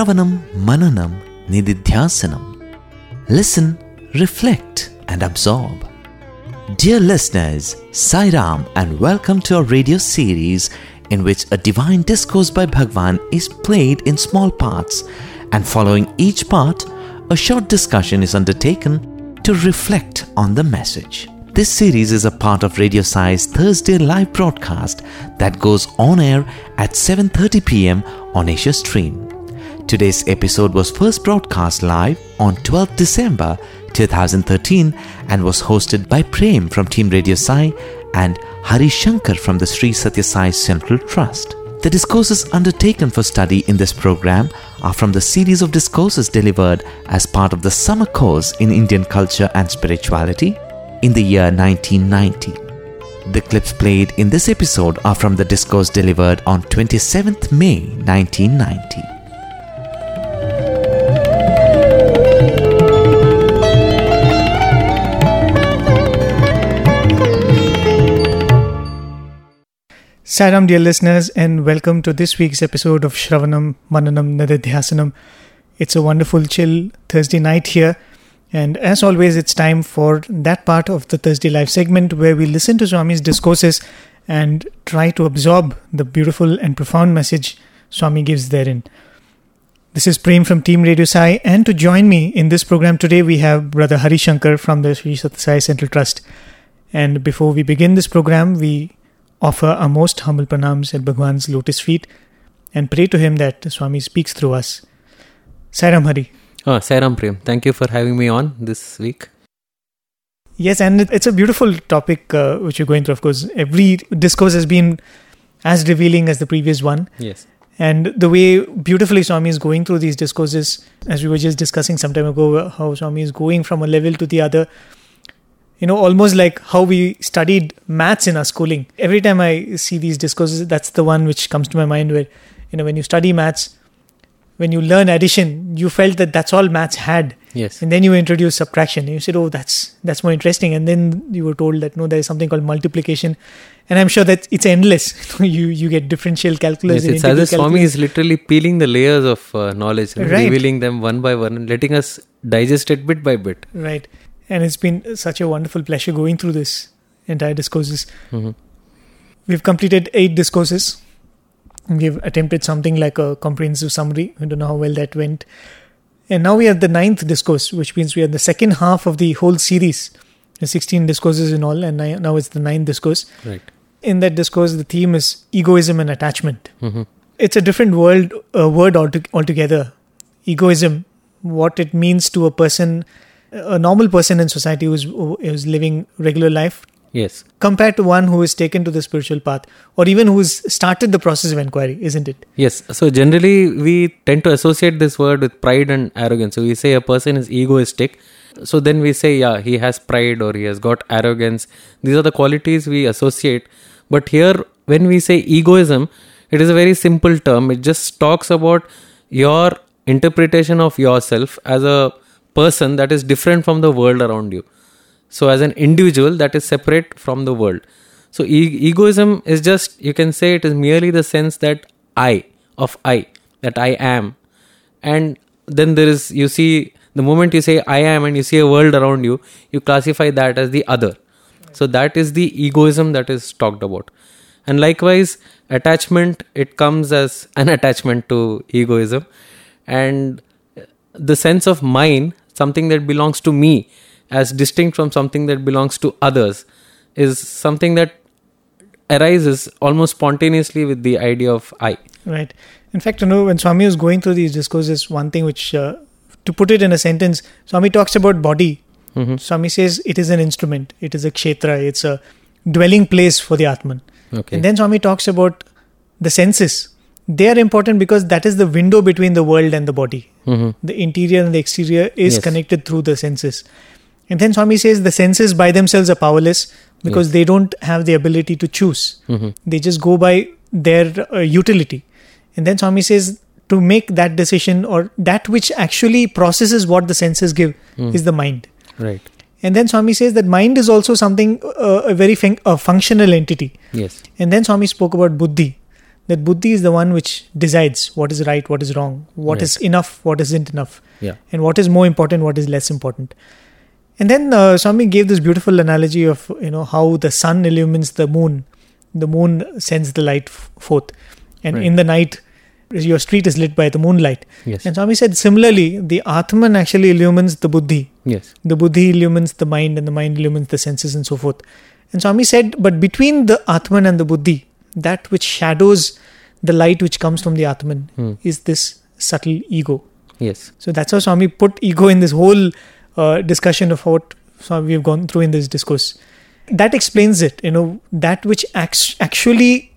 Shravanam Mananam Nididhyasanam. Listen, reflect, and absorb. Dear listeners, Sai Ram and welcome to our radio series in which a divine discourse by Bhagwan is played in small parts and following each part, a short discussion is undertaken to reflect on the message. This series is a part of Radio Sai's Thursday live broadcast that goes on air at 7:30 p.m. on Asia Stream. Today's episode was first broadcast live on 12th December 2013 and was hosted by Prem from Team Radio Sai and Hari Shankar from the Sri Sathya Sai Central Trust. The discourses undertaken for study in this program are from the series of discourses delivered as part of the summer course in Indian culture and spirituality in the year 1990. The clips played in this episode are from the discourse delivered on 27th May 1990. Sairam, dear listeners, and welcome to this week's episode of Shravanam Mananam Nididhyasanam. It's a wonderful, chill Thursday night here, and as always, it's time for that part of the Thursday Live segment where we listen to Swami's discourses and try to absorb the beautiful and profound message Swami gives therein. This is Prem from Team Radio Sai, and to join me in this program today, we have Brother Hari Shankar from the Sri Sathya Sai Central Trust. And before we begin this program, we offer our most humble pranams at Bhagwan's lotus feet and pray to him that Swami speaks through us. Sairam Hari. Oh, Sairam Prem. Thank you for having me on this week. Yes, and it- it's a beautiful topic uh, which you're going through. Of course, every discourse has been as revealing as the previous one. Yes. And the way beautifully Swami is going through these discourses, as we were just discussing some time ago, how Swami is going from a level to the other, you know, almost like how we studied maths in our schooling. Every time I see these discourses, that's the one which comes to my mind where, you know, when you study maths, when you learn addition, you felt that that's all maths had. Yes. And then you introduce subtraction. And you said, oh, that's that's more interesting. And then you were told that no, there is something called multiplication. And I'm sure that it's endless. you you get differential calculus. Yes, it's as if Swami is literally peeling the layers of uh, knowledge, and Right. revealing them one by one, and letting us digest it bit by bit. Right. And it's been such a wonderful pleasure going through this entire discourses. Mhm. We've completed eight discourses. We've attempted something like a comprehensive summary. I don't know how well that went. And now we are the ninth discourse, which means we are in the second half of the whole series. There's 16 discourses in all, and now it's the ninth discourse. Right. In that discourse, the theme is egoism and attachment. Mhm. It's a different world, uh, word alto- altogether. Egoism, what it means to a person, a normal person in society who's, who's living regular life, Yes. compared to one who is taken to the spiritual path, or even who's started the process of inquiry, isn't it? Yes. So generally, we tend to associate this word with pride and arrogance. So we say a person is egoistic. So then we say, yeah, he has pride or he has got arrogance. These are the qualities we associate. But here, when we say egoism, it is a very simple term. It just talks about your interpretation of yourself as a person that is different from the world around you. So, as an individual that is separate from the world. So, e- egoism is just, you can say it is merely the sense that I, of I, that I am. And then there is, you see, the moment you say I am and you see a world around you, you classify that as the other. So, that is the egoism that is talked about. And likewise, attachment, it comes as an attachment to egoism. And the sense of mine, something that belongs to me, as distinct from something that belongs to others, is something that arises almost spontaneously with the idea of I. Right. In fact, you know, when Swami was going through these discourses, one thing which, uh, to put it in a sentence, Swami talks about body. Mhm. Swami says it is an instrument, it is a kshetra, it's a dwelling place for the Atman. Okay. And then Swami talks about the senses. They are important because that is the window between the world and the body. Mhm. The interior and the exterior is Yes. connected through the senses. And then Swami says the senses by themselves are powerless because Yes. they don't have the ability to choose. Mhm. They just go by their uh, utility. And then Swami says to make that decision or that which actually processes what the senses give Mm. is the mind. Right. And then Swami says that mind is also something, uh, a very fun- a functional entity. Yes. And then Swami spoke about buddhi, that buddhi is the one which decides what is right, what is wrong, what is Right. enough, what isn't enough, Yeah. and what is more important, what is less important. And then uh, Swami gave this beautiful analogy of you know how the sun illumines the moon, the moon sends the light f- forth, and Right. in the night your street is lit by the moonlight. Yes. And Swami said similarly, the Atman actually illumines the buddhi, Yes. the buddhi illumines the mind, and the mind illumines the senses, and so forth. And Swami said, but between the Atman and the buddhi, that which shadows the light which comes from the Atman Hmm. is this subtle ego. Yes. So that's how Swami put ego in this whole uh, discussion of what Swami we've gone through in this discourse. That explains it. You know, that which acts, actually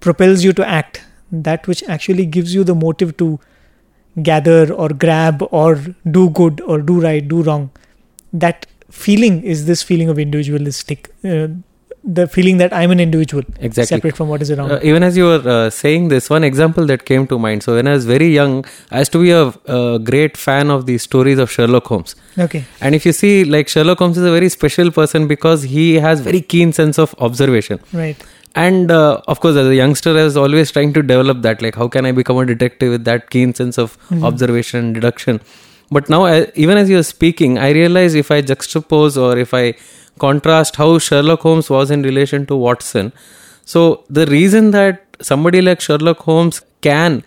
propels you to act, that which actually gives you the motive to gather or grab or do good or do right, do wrong. That feeling is this feeling of individualistic. Uh, the feeling that I'm an individual, Exactly. separate from what is around. Uh, even as you were uh, saying this, one example that came to mind. So when I was very young, I used to be a, a great fan of the stories of Sherlock Holmes. okay. And if you see, like Sherlock Holmes is a very special person because he has very keen sense of observation. Right. And uh, of course, as a youngster, I was always trying to develop that. Like, how can I become a detective with that keen sense of observation and deduction? But now, I, even as you're speaking, I realize if I juxtapose or if I contrast how Sherlock Holmes was in relation to Watson. So, the reason that somebody like Sherlock Holmes can,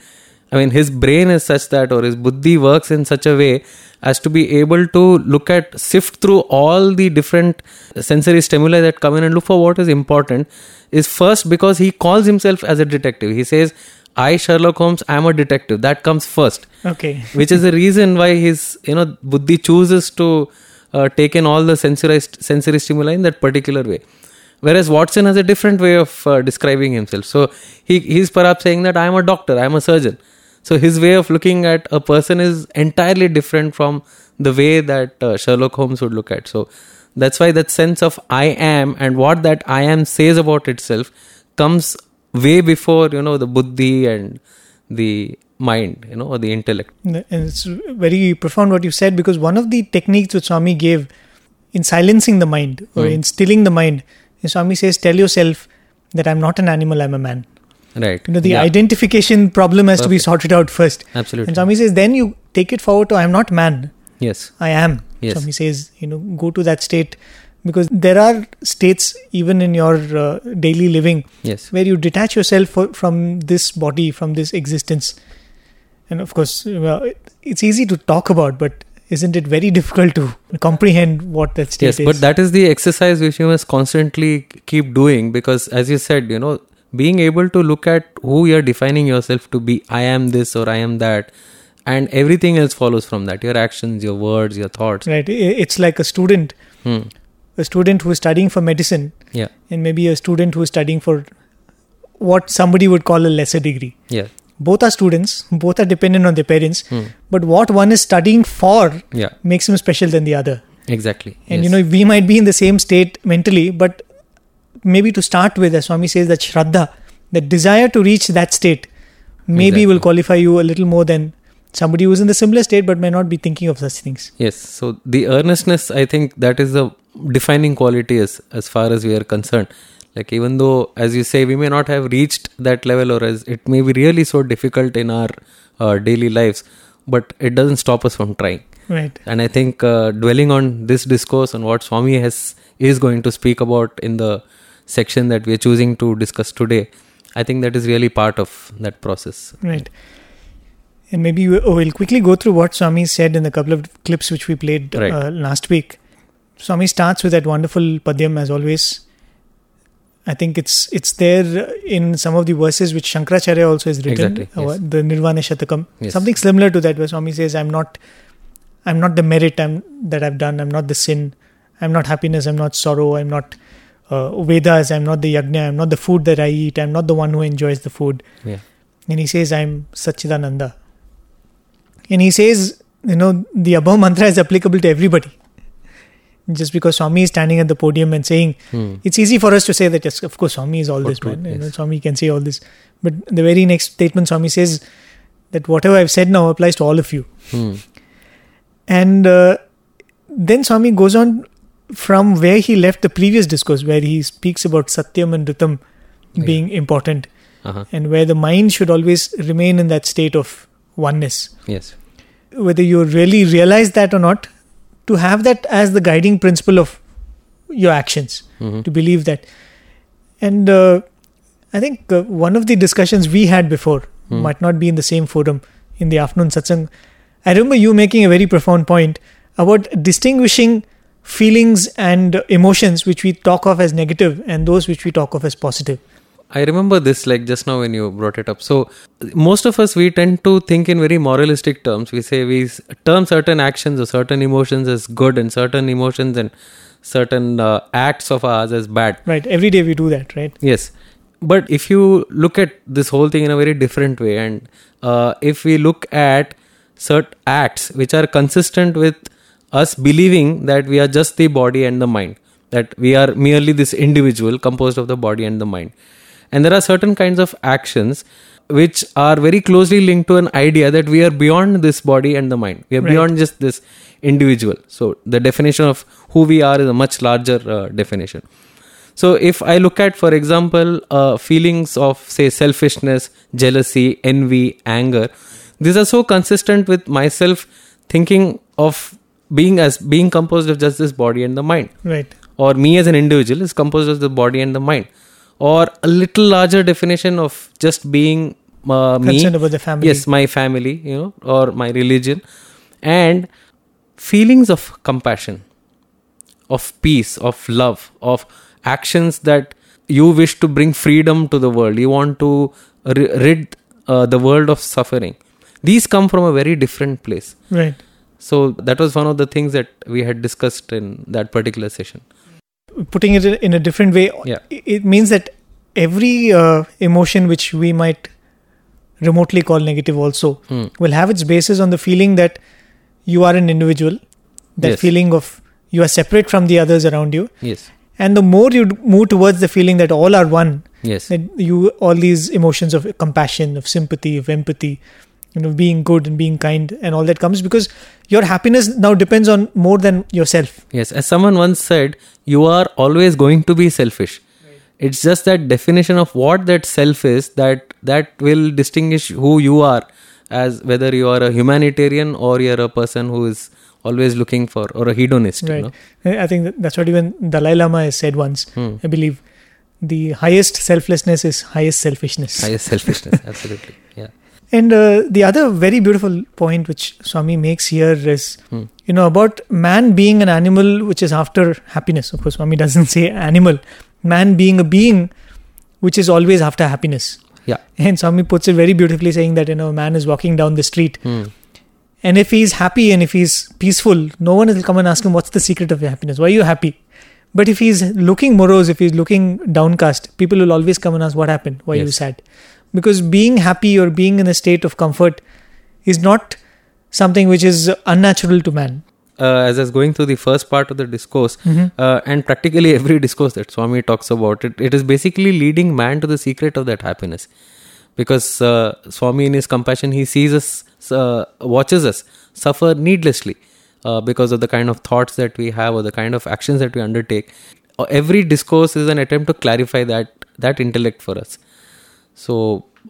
I mean, his brain is such that, or his buddhi works in such a way as to be able to look at, sift through all the different sensory stimuli that come in and look for what is important, is first because he calls himself as a detective. He says, I, Sherlock Holmes, am a detective. That comes first Okay. which is the reason why his you know buddhi chooses to uh, take all the sensory sensory stimuli in that particular way. Whereas watson has a different way of uh, describing himself. So he he's perhaps saying that i am a doctor i am a surgeon. So his way of looking at a person is entirely different from the way that uh, sherlock holmes would look at. So that's why that sense of i am and what that i am says about itself comes way before you know the buddhi and the mind you know or the intellect And it's very profound what you said because one of the techniques which Swami gave in silencing the mind or Hmm. in stilling the mind, is Swami says, Tell yourself that I'm not an animal, I'm a man. Right. You know, the Yeah, identification problem has to be sorted out first. Absolutely. And Swami says, Then you take it forward to I'm not man, yes. I am. Yes. Swami says, You know, go to that state because there are states even in your uh, daily living Yes. where you detach yourself fo- from this body, from this existence. And of course, well, it- it's easy to talk about, but isn't it very difficult to comprehend what that state Yes. is? But that is the exercise which you must constantly keep doing because, as you said, you know, being able to look at who you're defining yourself to be, I am this or I am that, and everything else follows from that your actions, your words, your thoughts. right, I- it's like a student, Hmm. a student who is studying for medicine, Yeah. and maybe a student who is studying for what somebody would call a lesser degree. Yeah. Both are students, both are dependent on their parents, Hmm. but what one is studying for Yeah. makes him special than the other. Exactly. And Yes. you know, we might be in the same state mentally, but maybe to start with, as Swami says, that Shraddha, the desire to reach that state, maybe will qualify you a little more than somebody who's in the similar state but may not be thinking of such things. Yes. So the earnestness, I think that is the defining quality as as far as we are concerned. Like even though, as you say, we may not have reached that level, or as it may be really so difficult in our uh, daily lives, but it doesn't stop us from trying. Right. And I think uh, dwelling on this discourse and what Swami has is going to speak about in the section that we are choosing to discuss today, I think that is really part of that process. Right. And maybe we- oh, we'll quickly go through what Swami said in a couple of clips which we played Right. uh, last week. Swami starts with that wonderful padyam as always. I think it's it's there in some of the verses which Shankaracharya also has written, Exactly, uh, yes. the Nirvana Shatakam. Yes. Something similar to that, where Swami says, "I'm not, I'm not the merit I'm, that I've done. I'm not the sin. I'm not happiness. I'm not sorrow. I'm not uh, Vedas. I'm not the yajna. I'm not the food that I eat. I'm not the one who enjoys the food." Yeah. And he says, I'm Sachidananda. And he says, you know, the above mantra is applicable to everybody. Just because Swami is standing at the podium and saying, Hmm. it's easy for us to say that, yes, of course, Swami is all For this, truth, man. You know, yes. Swami can say all this. But the very next statement, Swami says that whatever I've said now applies to all of you. Hmm. And uh, then Swami goes on from where he left the previous discourse, where he speaks about Satyam and Ritam Yeah. being important. Uh-huh. and where the mind should always remain in that state of oneness. Yes. Whether you really realize that or not, to have that as the guiding principle of your actions, Mhm. to believe that. And uh, I think uh, one of the discussions we had before Hmm. might not be in the same forum in the afternoon satsang. I remember you making a very profound point about distinguishing feelings and emotions which we talk of as negative and those which we talk of as positive. I remember this like just now when you brought it up. So most of us we tend to think in very moralistic terms. We say we s- term certain actions or certain emotions as good and certain emotions and certain uh, acts of ours as bad. Right. Every day we do that, right? Yes. But if you look at this whole thing in a very different way, and uh, if we look at certain acts which are consistent with us believing that we are just the body and the mind, that we are merely this individual composed of the body and the mind. And there are certain kinds of actions which are very closely linked to an idea that we are beyond this body and the mind. We are Right. beyond just this individual. So the definition of who we are is a much larger uh, definition. So if I look at, for example, uh, feelings of say selfishness, jealousy, envy, anger, these are so consistent with myself thinking of being as being composed of just this body and the mind, Right. or me as an individual is composed of the body and the mind, or a little larger definition of just being uh, me. About the family. Yes, my family, you know, or my religion, and feelings of compassion, of peace, of love, of actions that you wish to bring freedom to the world. You want to ri- rid uh, the world of suffering. These come from a very different place. Right. So that was one of the things that we had discussed in that particular session. Putting it in a different way, Yeah. it means that every uh, emotion which we might remotely call negative also Hmm. will have its basis on the feeling that you are an individual, that Yes. feeling of you are separate from the others around you. Yes. And the more you move towards the feeling that all are one, Yes. that you all these emotions of compassion, of sympathy, of empathy, you know, being good and being kind, and all that comes because your happiness now depends on more than yourself. Yes, as someone once said, you are always going to be selfish. It's just that definition of what that self is that that will distinguish who you are as whether you are a humanitarian or you're a person who is always looking for or a hedonist. You Right. know? I think that's what even Dalai Lama has said once. Hmm. I believe the highest selflessness is highest selfishness. Highest selfishness, absolutely. Yeah. And uh, the other very beautiful point which Swami makes here is, Hmm. you know, about man being an animal which is after happiness. Of course, Swami doesn't say animal. Man being a being which is always after happiness. Yeah. And Swami puts it very beautifully, saying that, you know, man is walking down the street. Hmm. And if he's happy and if he's peaceful, no one will come and ask him, What's the secret of your happiness? Why are you happy? But if he's looking morose, if he's looking downcast, people will always come and ask, What happened? Why are you sad? Because being happy or being in a state of comfort is not something which is unnatural to man. Uh, as I was going through the first part of the discourse, Mhm. uh, and practically every discourse that Swami talks about, it, it is basically leading man to the secret of that happiness. Because uh, Swami, in his compassion, he sees us, uh, watches us suffer needlessly uh, because of the kind of thoughts that we have or the kind of actions that we undertake. Uh, every discourse is an attempt to clarify that that intellect for us. So,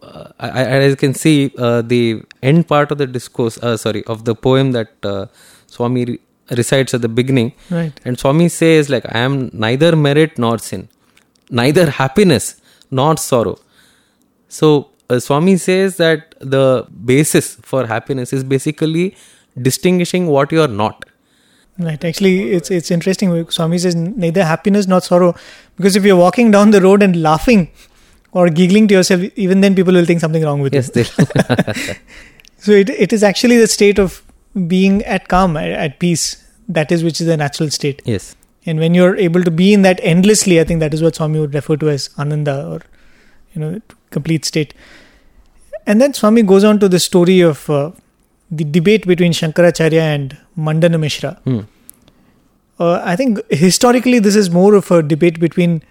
uh, I, I, as you can see, uh, the end part of the discourse, uh, sorry, of the poem that uh, Swami re- recites at the beginning, Right. and Swami says, like, I am neither merit nor sin, neither happiness nor sorrow. So, uh, Swami says that the basis for happiness is basically distinguishing what you are not. Right. Actually, it's it's interesting. Swami says neither happiness nor sorrow, because if you're walking down the road and laughing or giggling to yourself, even then people will think something wrong with Yes, you. they, So it it is actually the state of being at calm, at, at peace. That is which is the natural state. yes, And when you're able to be in that endlessly, I think that is what Swami would refer to as Ananda or you know complete state. And then Swami goes on to the story of uh, the debate between Shankaracharya and Mandana Mishra. Hmm. Uh, I think historically this is more of a debate between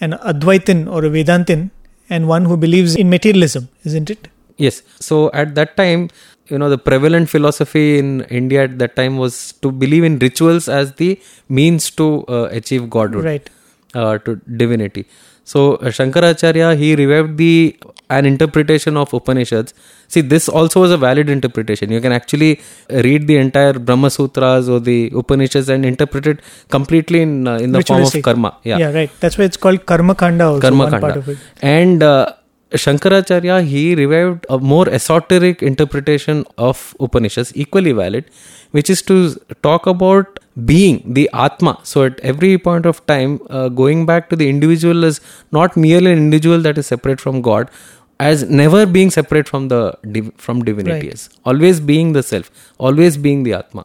an Advaitin or a Vedantin and one who believes in materialism, isn't it? Yes. So at that time, you know, the prevalent philosophy in India at that time was to believe in rituals as the means to uh, achieve godhood, Right. Uh, to divinity. So uh, Shankaracharya he revived the an interpretation of Upanishads. See, this also was a valid interpretation. You can actually read the entire Brahma Sutras or the Upanishads and interpret it completely in uh, in the form of karma. Yeah, yeah, right. That's why it's called Karma Kanda also. karma kanda. of it. And uh, Shankaracharya he revived a more esoteric interpretation of Upanishads, equally valid, which is to talk about being the Atma. So at every point of time, uh, going back to the individual is not merely an individual that is separate from God, as never being separate from the div- from divinity, Right. always being the self, always being the Atma.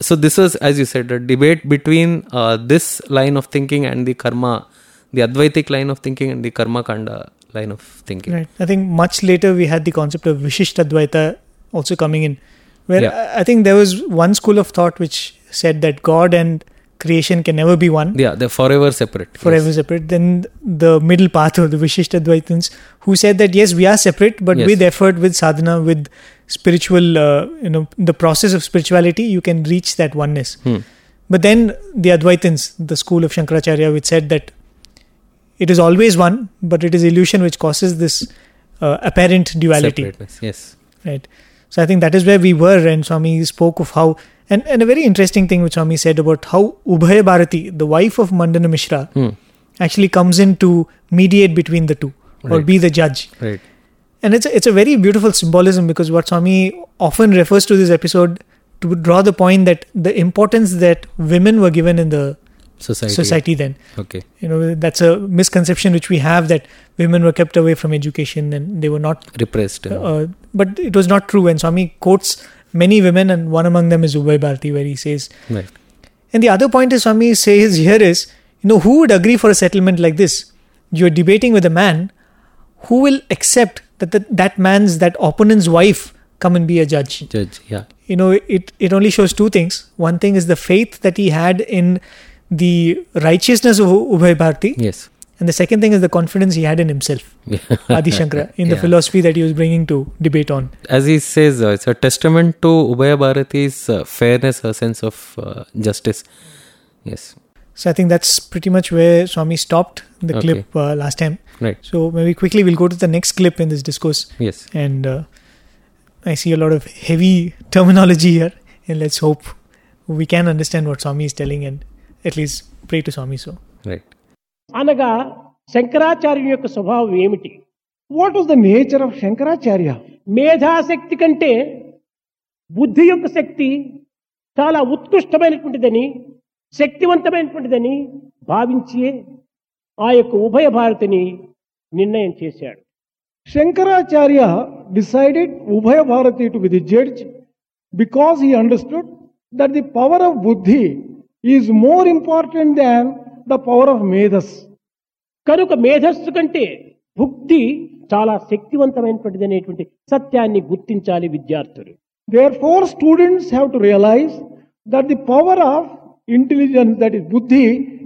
So this was, as you said, a debate between uh, this line of thinking and the karma, the Advaitic line of thinking and the karma kanda line of thinking. Right. I think much later we had the concept of Vishishtadvaita also coming in, where Yeah. I I think there was one school of thought which said that God and creation can never be one, Yeah, they're forever separate. forever Yes. separate. Then the middle path of the Vishishtadvaitans who said that yes, we are separate, but Yes. with effort, with sadhana, with spiritual, uh, you know, the process of spirituality, you can reach that oneness. Hmm. But then the Advaitins, the school of Shankaracharya, which said that it is always one, but it is illusion which causes this uh, apparent duality. Separateness, Yes. Right. So I think that is where we were, and Swami spoke of how, and, and a very interesting thing which Swami said about how Ubhaya Bharati, the wife of Mandana Mishra, Hmm. actually comes in to mediate between the two or Right. be the judge. Right. And it's a, it's a very beautiful symbolism because what Swami often refers to this episode to draw the point that the importance that women were given in the Society. society then. Okay. You know, that's a misconception which we have that women were kept away from education and they were not Repressed. uh, uh, but it was not true. And Swami quotes many women, and one among them is Ubhay Bharati, where he says, right. and the other point is Swami says here is, you know, who would agree for a settlement like this? You're debating with a man who will accept that the, that man's, that opponent's wife come and be a judge. Judge. Yeah. You know, it, it only shows two things. One thing is the faith that he had in the righteousness of Ubhay Bharati, Yes. And the second thing is the confidence he had in himself, Adi Shankara, in the Yeah. philosophy that he was bringing to debate on. As he says, uh, it's a testament to Ubhaya Bharati's uh, fairness, her sense of uh, justice. Yes. So I think that's pretty much where Swami stopped the Okay. clip uh, last time. Right. So maybe quickly we'll go to the next clip in this discourse. Yes. And uh, I see a lot of heavy terminology here. And let's hope we can understand what Swami is telling and at least pray to Swami so. Right. అనగా శంకరాచార్య యొక్క స్వభావం ఏమిటి? What was the nature of Shankaracharya మేధాశక్తి కంటే బుద్ధి యొక్క శక్తి చాలా ఉత్కృష్టమైనటువంటిదని శక్తివంతమైనటువంటిదని భావించి ఆ యొక్క ఉభయ భారతిని నిర్ణయం చేశాడు. Shankaracharya decided Ubhaya Bharati to with judge because he understood that the power of buddhi is more important than the power of medhas. కనుక మేధస్సు కంటే భుక్తి చాలా శక్తివంతమైనటువంటిది అనేటువంటి సత్యాన్ని గుర్తించాలి విద్యార్థులు. Wherefore students have to realize that the power of intelligence that is buddhi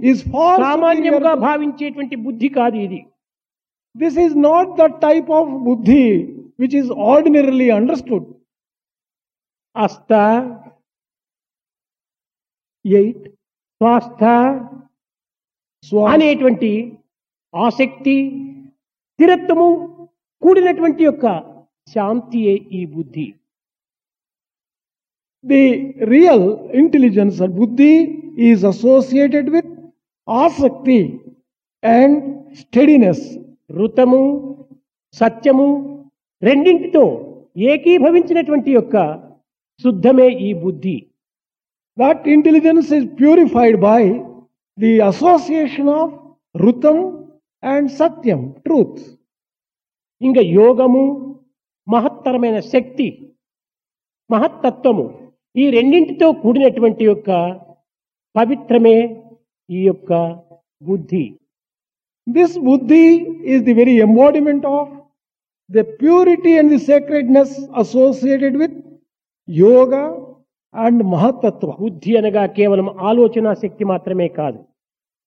is సామాన్యంగా భావించేటువంటి బుద్ధి కాదు ఇది. This is not the type of buddhi which is ordinary understood అస్త ఎయిట్ స్వాస్థ అనేటువంటి ఆసక్తి స్థిరత్వము కూడినటువంటి యొక్క శాంతియే ఈ బుద్ధి. The real intelligence buddhi is associated with asakti and steadiness ఋతము సత్యము రెండింటితో ఏకీభవించినటువంటి యొక్క శుద్ధమే ఈ బుద్ధి. That intelligence is purified by the association of ritam and satyam truth ఇంకా యోగము మహత్తరమైన శక్తి మహత్తత్వము. ఈ రెండింటితో కూడినటువంటి యొక్క పవిత్రమే ఈ యొక్క బుద్ధి. This buddhi is the very embodiment of the purity and the sacredness associated with yoga and మహత్తత్వ బుద్ధి అనగా కేవలం ఆలోచన శక్తి మాత్రమే కాదు.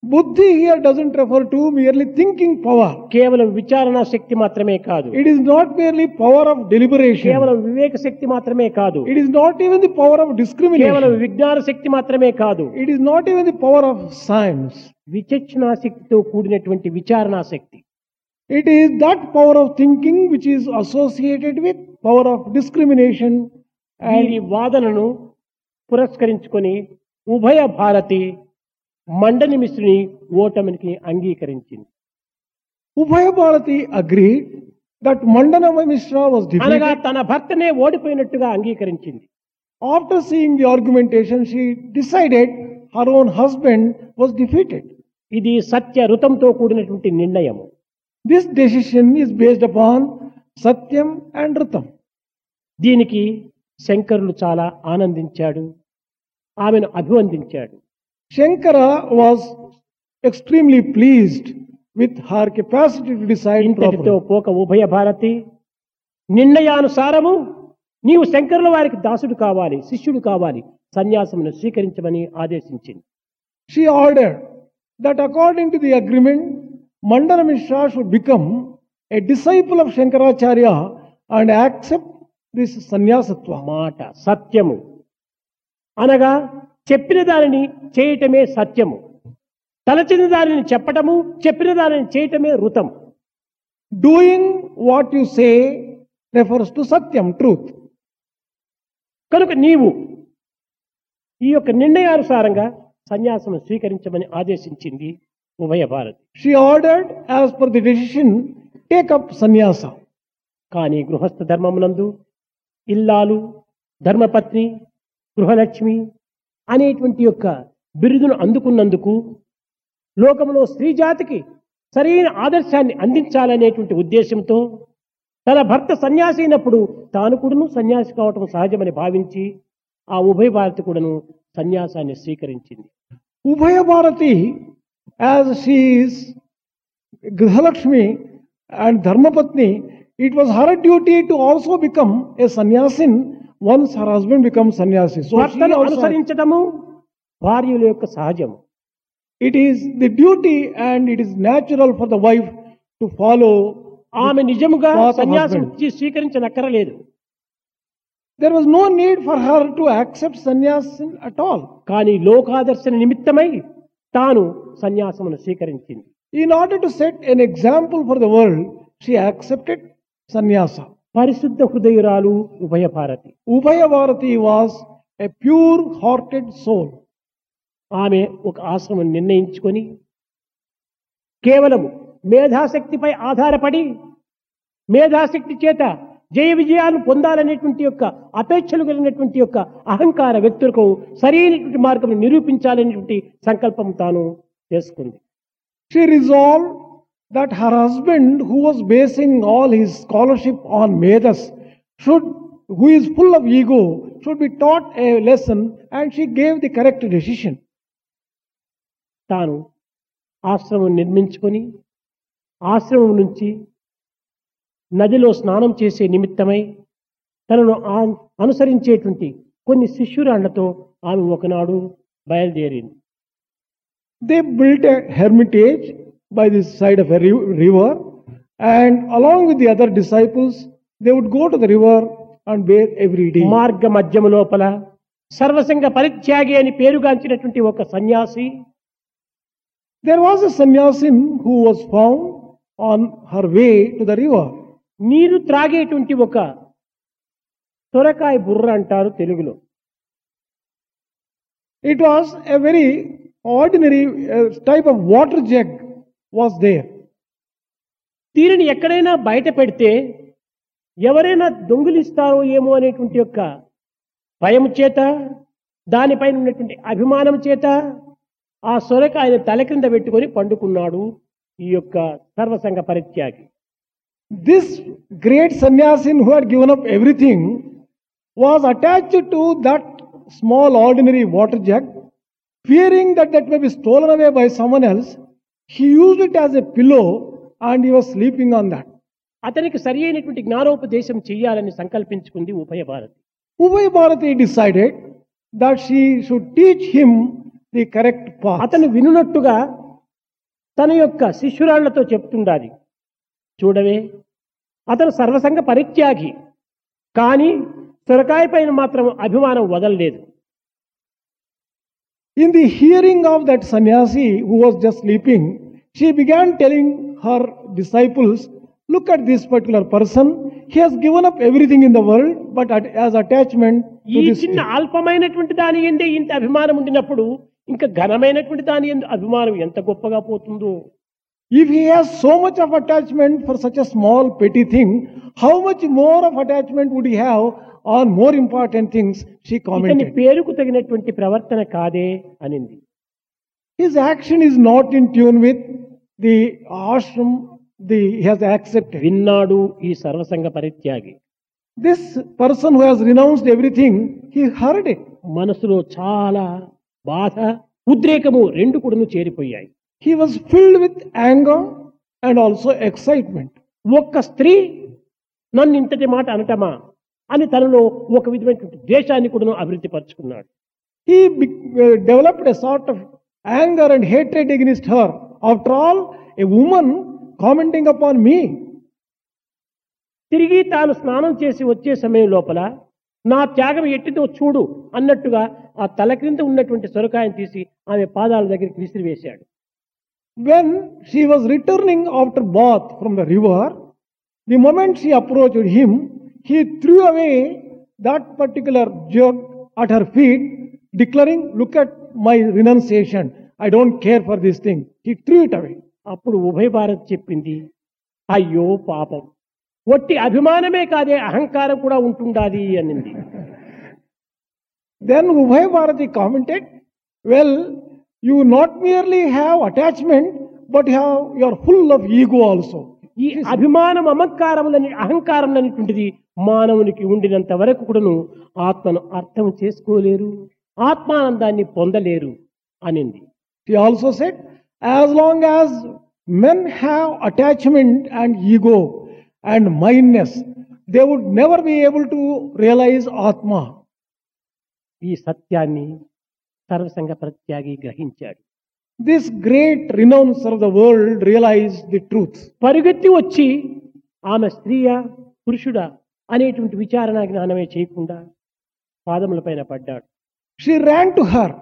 Buddhi here doesn't refer to merely thinking power కేవలం విచారణ శక్తి మాత్రమే కాదు. It is not merely power of deliberation కేవలం వివేక శక్తి మాత్రమే కాదు. It is not even the power of discrimination కేవలం విజ్ఞాన శక్తి మాత్రమే కాదు. It is not even the power of science విచక్షణ శక్తితో కూడినటువంటి విచారణ శక్తి. It is that power of thinking which is associated with power of discrimination and వాదనను పురస్కరించుకొని ఉభయ భారతి మండలి మిశ్రుని ఓటమికి అంగీకరించింది. Ubhaya Bharati agree that Mandana Mishra was అనగా తన భర్తనే ఓడిపోయినట్టుగా అంగీకరించింది. After seeing the argumentation she decided her own husband was defeated. ఇది సత్య రుతంతో కూడినటువంటి నిర్ణయము. This decision is based upon satyam and ritam దీనికి శంకరులు చాలా ఆనందించాడు. ఆమెను అభివందించాడు. Shankara was extremely pleased with her capacity to decide పోక ఉభయ భారతి నిర్ణయానుసారము నీవు శంకరుల వారికి దాసుడు కావాలి శిష్యుడు కావాలి సన్యాసమును స్వీకరించమని ఆదేశించింది. She order that according to the agreement Mandana Mishra should become a disciple of Shankaracharya and accept this సన్యాసత్వ మాట సత్యము. అనగా చెప్పిన దానిని చేయటమే సత్యము. తలచిన దానిని చెప్పటము చెప్పిన దానిని చేయటమే రుతం doing what you say refers to satyam truth కనుక నీవు ఈ యొక్క నిర్ణయానుసారంగా సన్యాసం స్వీకరించమని ఆదేశించింది Ubhaya Bharati. She ordered as per the decision take up sannyasa కానీ గృహస్థ ధర్మమునందు ఇల్లాలు ధర్మపత్ని గృహలక్ష్మి అనేటువంటి యొక్క బిరుదును అందుకున్నందుకు లోకంలో స్త్రీ జాతికి సరైన ఆదర్శాన్ని అందించాలనేటువంటి ఉద్దేశంతో తన భర్త సన్యాసి అయినప్పుడు తాను కూడాను సన్యాసి కావటం సహజమని భావించి ఆ ఉభయ భారతి కూడాను సన్యాసాన్ని స్వీకరించింది. Ubhaya Bharati as she is grihalakshmi and dharmapatni it was her duty to also become a sannyasin once her husband become sannyasi భర్తను అనుసరించడము భార్యల యొక్క సహజము. It is the duty and it is natural for the wife to follow ఆమె నిజముగా సన్యాసం స్వీకరించనక్కరలేదు. There was no need for her to accept sannyasam at all కానీ లోకాదర్శన నిమిత్తమై తాను సన్యాసమును స్వీకరించింది. In order to set an example for the world she accepted sannyasam పరిశుద్ధ హృదయురాలు Ubhaya Bharati was a pure hearted soul. ఆమె ఒక ఆశ్రమం నిర్ణయించుకొని కేవలం మేధాశక్తిపై ఆధారపడి మేధాశక్తి చేత జయ విజయాలు పొందాలనేటువంటి యొక్క అపేక్షలు కలిగినటువంటి యొక్క అహంకార వ్యక్తులకు సరైనటువంటి మార్గం నిరూపించాలనేటువంటి సంకల్పం తాను చేసుకుంది. She resolve that her husband, who was basing all his scholarship on Medas, should, who is full of ego, should be taught a lesson, and she gave the correct decision. తాను ఆశ్రమం నిర్మించుకొని ఆశ్రమం నుంచి నదిలో స్నానం చేసే నిమిత్తమై తనను అనుసరించేటువంటి కొన్ని శిష్యురాళ్ళతో ఆమె ఒకనాడు బయలుదేరింది they built a hermitage by the side of a ri- river, and along with the other disciples, they would go to the river and bathe every day. మార్గ మధ్యము లోపల సర్వసంగ పరిత్యాగి అని పేరుగాంచినటువంటి ఒక సన్యాసి There was a sannyasin who was found on her way to the river. నీరు త్రాగేటువంటి ఒక సొరకాయ బుర్ర అంటారు తెలుగులో It was a very ordinary uh, type of water was there దీనిని ఎక్కడైనా బయట పెడితే ఎవరైనా దొంగిలిస్తారో ఏమో అనేటువంటి యొక్క భయం చేత దానిపైన ఉన్నటువంటి అభిమానం చేత ఆ సొరక ఆయన తల క్రింద పెట్టుకొని పండుకున్నాడు ఈ యొక్క సర్వసంగ పరిత్యాగి. This great sannyasin who had given up everything was attached to that small ordinary water jug fearing that that may be stolen away by someone else he use it as a pillow and you sleeping on that అతనికి సరి అయినటువంటి జ్ఞానోపదేశం చేయాలని సంకల్పించుకుంది Ubhaya Bharati. Ubhaya Bharati decided that she should teach him the correct path అతను వినున్నట్టుగా తన యొక్క శిష్యురాళ్ళతో చెప్తుండాలి. చూడవే అతను సర్వసంగ పరిత్యాగి కానీ సొరకాయ పైన మాత్రం అభిమానం వదలలేదు. In the hearing of that sannyasi who was just sleeping, she began telling her disciples, Look at this particular person. He has given up everything in the world, but at, as attachment ఈ to this. చిన్న అల్పమైనటువంటి దాని ఎందే ఇంత అభిమానం ఉండినప్పుడు ఇంకా ఘనమైనటువంటి దాని ఎందు అభిమానం ఎంత గొప్పగా పోతుందో If he has so much of attachment for such a small petty thing, how much more of attachment would he have on more important things? She commented. పేరుకు తగినటువంటి ప్రవర్తన కాదే అనింది His action is not in tune with the ashram the, he has accepted. విన్నాడు ఈ సర్వసంగ పరిత్యాగి This person who has renounced everything, he heard it. మనసులో చాలా బాధ ఉద్రేకము రెండు కూడాను చేరిపోయాయి he was filled with anger and also excitement ఒక్క స్త్రీ నన్ను ఇంతటి మాట అనటమా అని తనలో ఒక విధమైనటువంటి ద్వేషాన్ని కూడా అభివృద్ధి పరుచుకున్నాడు he developed a sort of anger and hatred against her after all a woman commenting upon me తిరిగి తాను స్నానం చేసి వచ్చే సమయం లోపల నా త్యాగం ఎట్టిదో చూడు అన్నట్టుగా ఆ తల క్రింద ఉన్నటువంటి సొరకాయను తీసి ఆమె పాదాల దగ్గరికి విసిరివేశాడు. When she was returning after bath from the river, the moment she approached him, he threw away that particular jug at her feet, declaring, Look at my renunciation. I don't care for this thing. He threw it away. అప్పుడు ఉభయ భారత్ చెప్పింది అయ్యో పాపం వట్టి అభిమానమే కాదే అహంకారం కూడా ఉంటుండాది అనింది Then Ubhay Bharati commented, Well, you not merely have attachment but have your full of ego also ఈ అభిమానం అమత్కారములని అహంకారం అనేటువంటిది మానవునికి ఉండినంత వరకు కూడాను ఆత్మను అర్థం చేసుకోలేరు ఆత్మానందాన్ని పొందలేరు అనింది. Also said as long as men have attachment and ego and mindness they would never be able to realize atma ఈ సత్యాన్ని సర్వసంగ ప్రత్యాగి గ్రహించాడు. This great renounce of the world realize the truth పరిగెత్తి వచ్చి ఆమె స్త్రీయ పురుషుడా అనేటువంటి విచారణ జ్ఞానమే చేయకుండా పాదముల పైన పడ్డాడు. She ran to her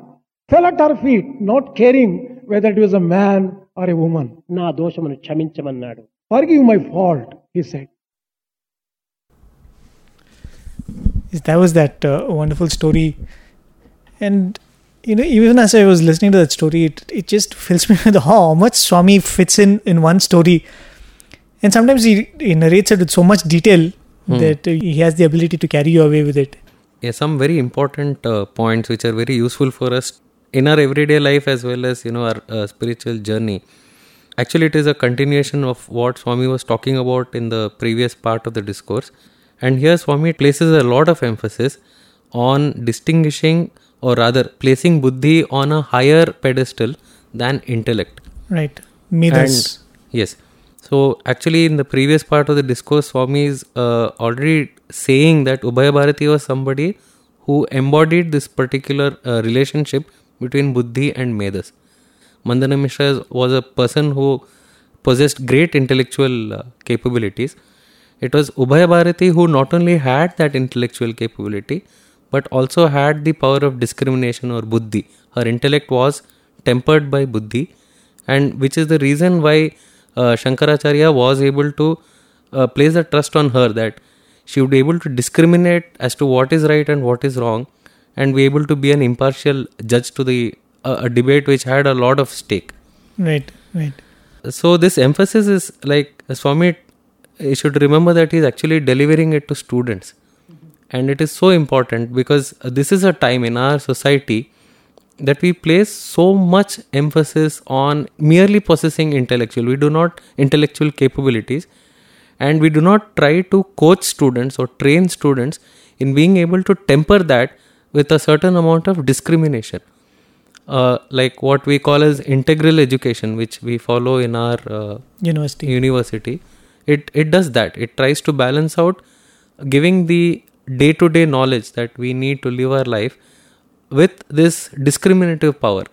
fell at her feet not caring whether it was a man or a woman నా దోషమును క్షమించమన్నాడు. Forgive my fault he said. That was that uh, wonderful story. And you know even as i was listening to that story it, it just fills me with awe how much swami fits in in one story. And sometimes he, he narrates it with so much detail that uh, he has the ability to carry you away with it. Yeah, some very important uh, points which are very useful for us in our everyday life as well as you know our uh, spiritual journey. Actually it is a continuation of what swami was talking about in the previous part of the discourse. And here swami places a lot of emphasis on distinguishing or rather placing buddhi on a higher pedestal than intellect. Right. And yes. So actually in the previous part of the discourse swami is uh, already saying that ubhaya bharati was somebody who embodied this particular uh, relationship between buddhi and medas mandana mishra was a person who possessed great intellectual uh, capabilities. It was ubhaya bharati who not only had that intellectual capability but also had the power of discrimination or buddhi. Her intellect was tempered by buddhi and which is the reason why uh, Shankaracharya was able to uh, place a trust on her that she would be able to discriminate as to what is right and what is wrong and be able to be an impartial judge to the uh, a debate which had a lot of stake. Right right. So this emphasis is like swami you should remember that he's actually delivering it to students and it is so important because this is a time in our society that we place so much emphasis on merely possessing intellectual we do not intellectual capabilities. And we do not try to coach students or train students in being able to temper that with a certain amount of discrimination. Uh, like what we call as integral education which we follow in our uh, university. university. It it does that. It tries to balance out giving the day to day knowledge that we need to live our life with this discriminative power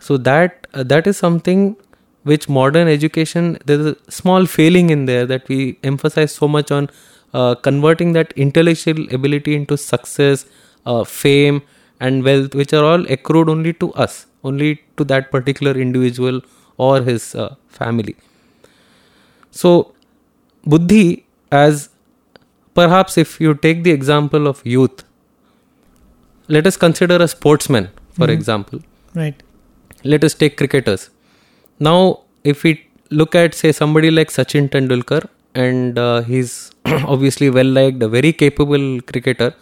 so that uh, that is something which modern education there's a small failing in there that we emphasize so much on uh, converting that intellectual ability into success uh, fame and wealth, which are all accrued only to us, only to that particular individual or his uh, family. So, buddhi, as perhaps if you take the example of youth, let us consider a sportsman, for example. Right. Let us take cricketers. Now, if we look at, say, somebody like Sachin Tendulkar, and uh, he's obviously well liked, a very capable cricketer,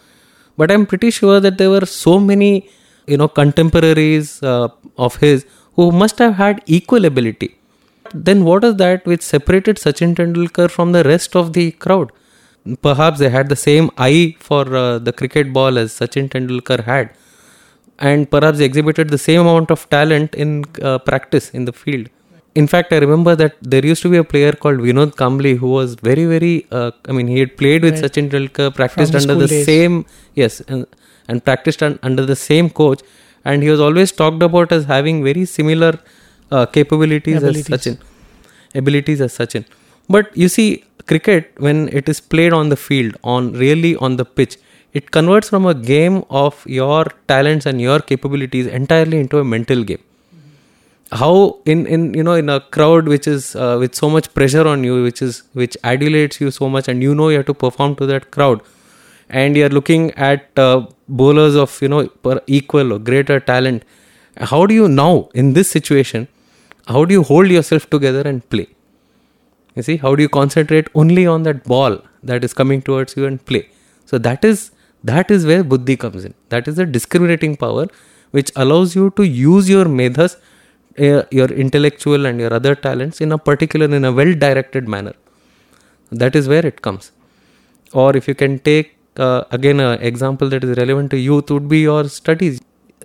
but I'm pretty sure that there were so many, you know, contemporaries uh, of his who must have had equal ability. Then what is that which separated Sachin Tendulkar from the rest of the crowd? Perhaps they had the same eye for uh, the cricket ball as Sachin Tendulkar had, and perhaps they exhibited the same amount of talent in uh, practice in the field. In fact, I remember that there used to be a player called Vinod Kambli who was very, very. Uh, I mean, he had played with Right. Sachin Tendulkar, practiced his under the days. same yes, and, and practiced un, under the same coach, and he was always talked about as having very similar uh, capabilities Abilities. as Sachin, abilities as Sachin. But you see, cricket when it is played on the field, on really on the pitch, it converts from a game of your talents and your capabilities entirely into a mental game. How in in you know in a crowd which is uh, with so much pressure on you which is which adulates you so much and you know you have to perform to that crowd and you're looking at uh, bowlers of you know per equal or greater talent how do you now in this situation how do you hold yourself together and play you see how do you concentrate only on that ball that is coming towards you and play? So that is that is where buddhi comes in. That is the discriminating power which allows you to use your medhas uh, your intellectual and your other talents in a particular in a well directed manner. That is where it comes. Or if you can take uh, again an example that is relevant to youth would be your studies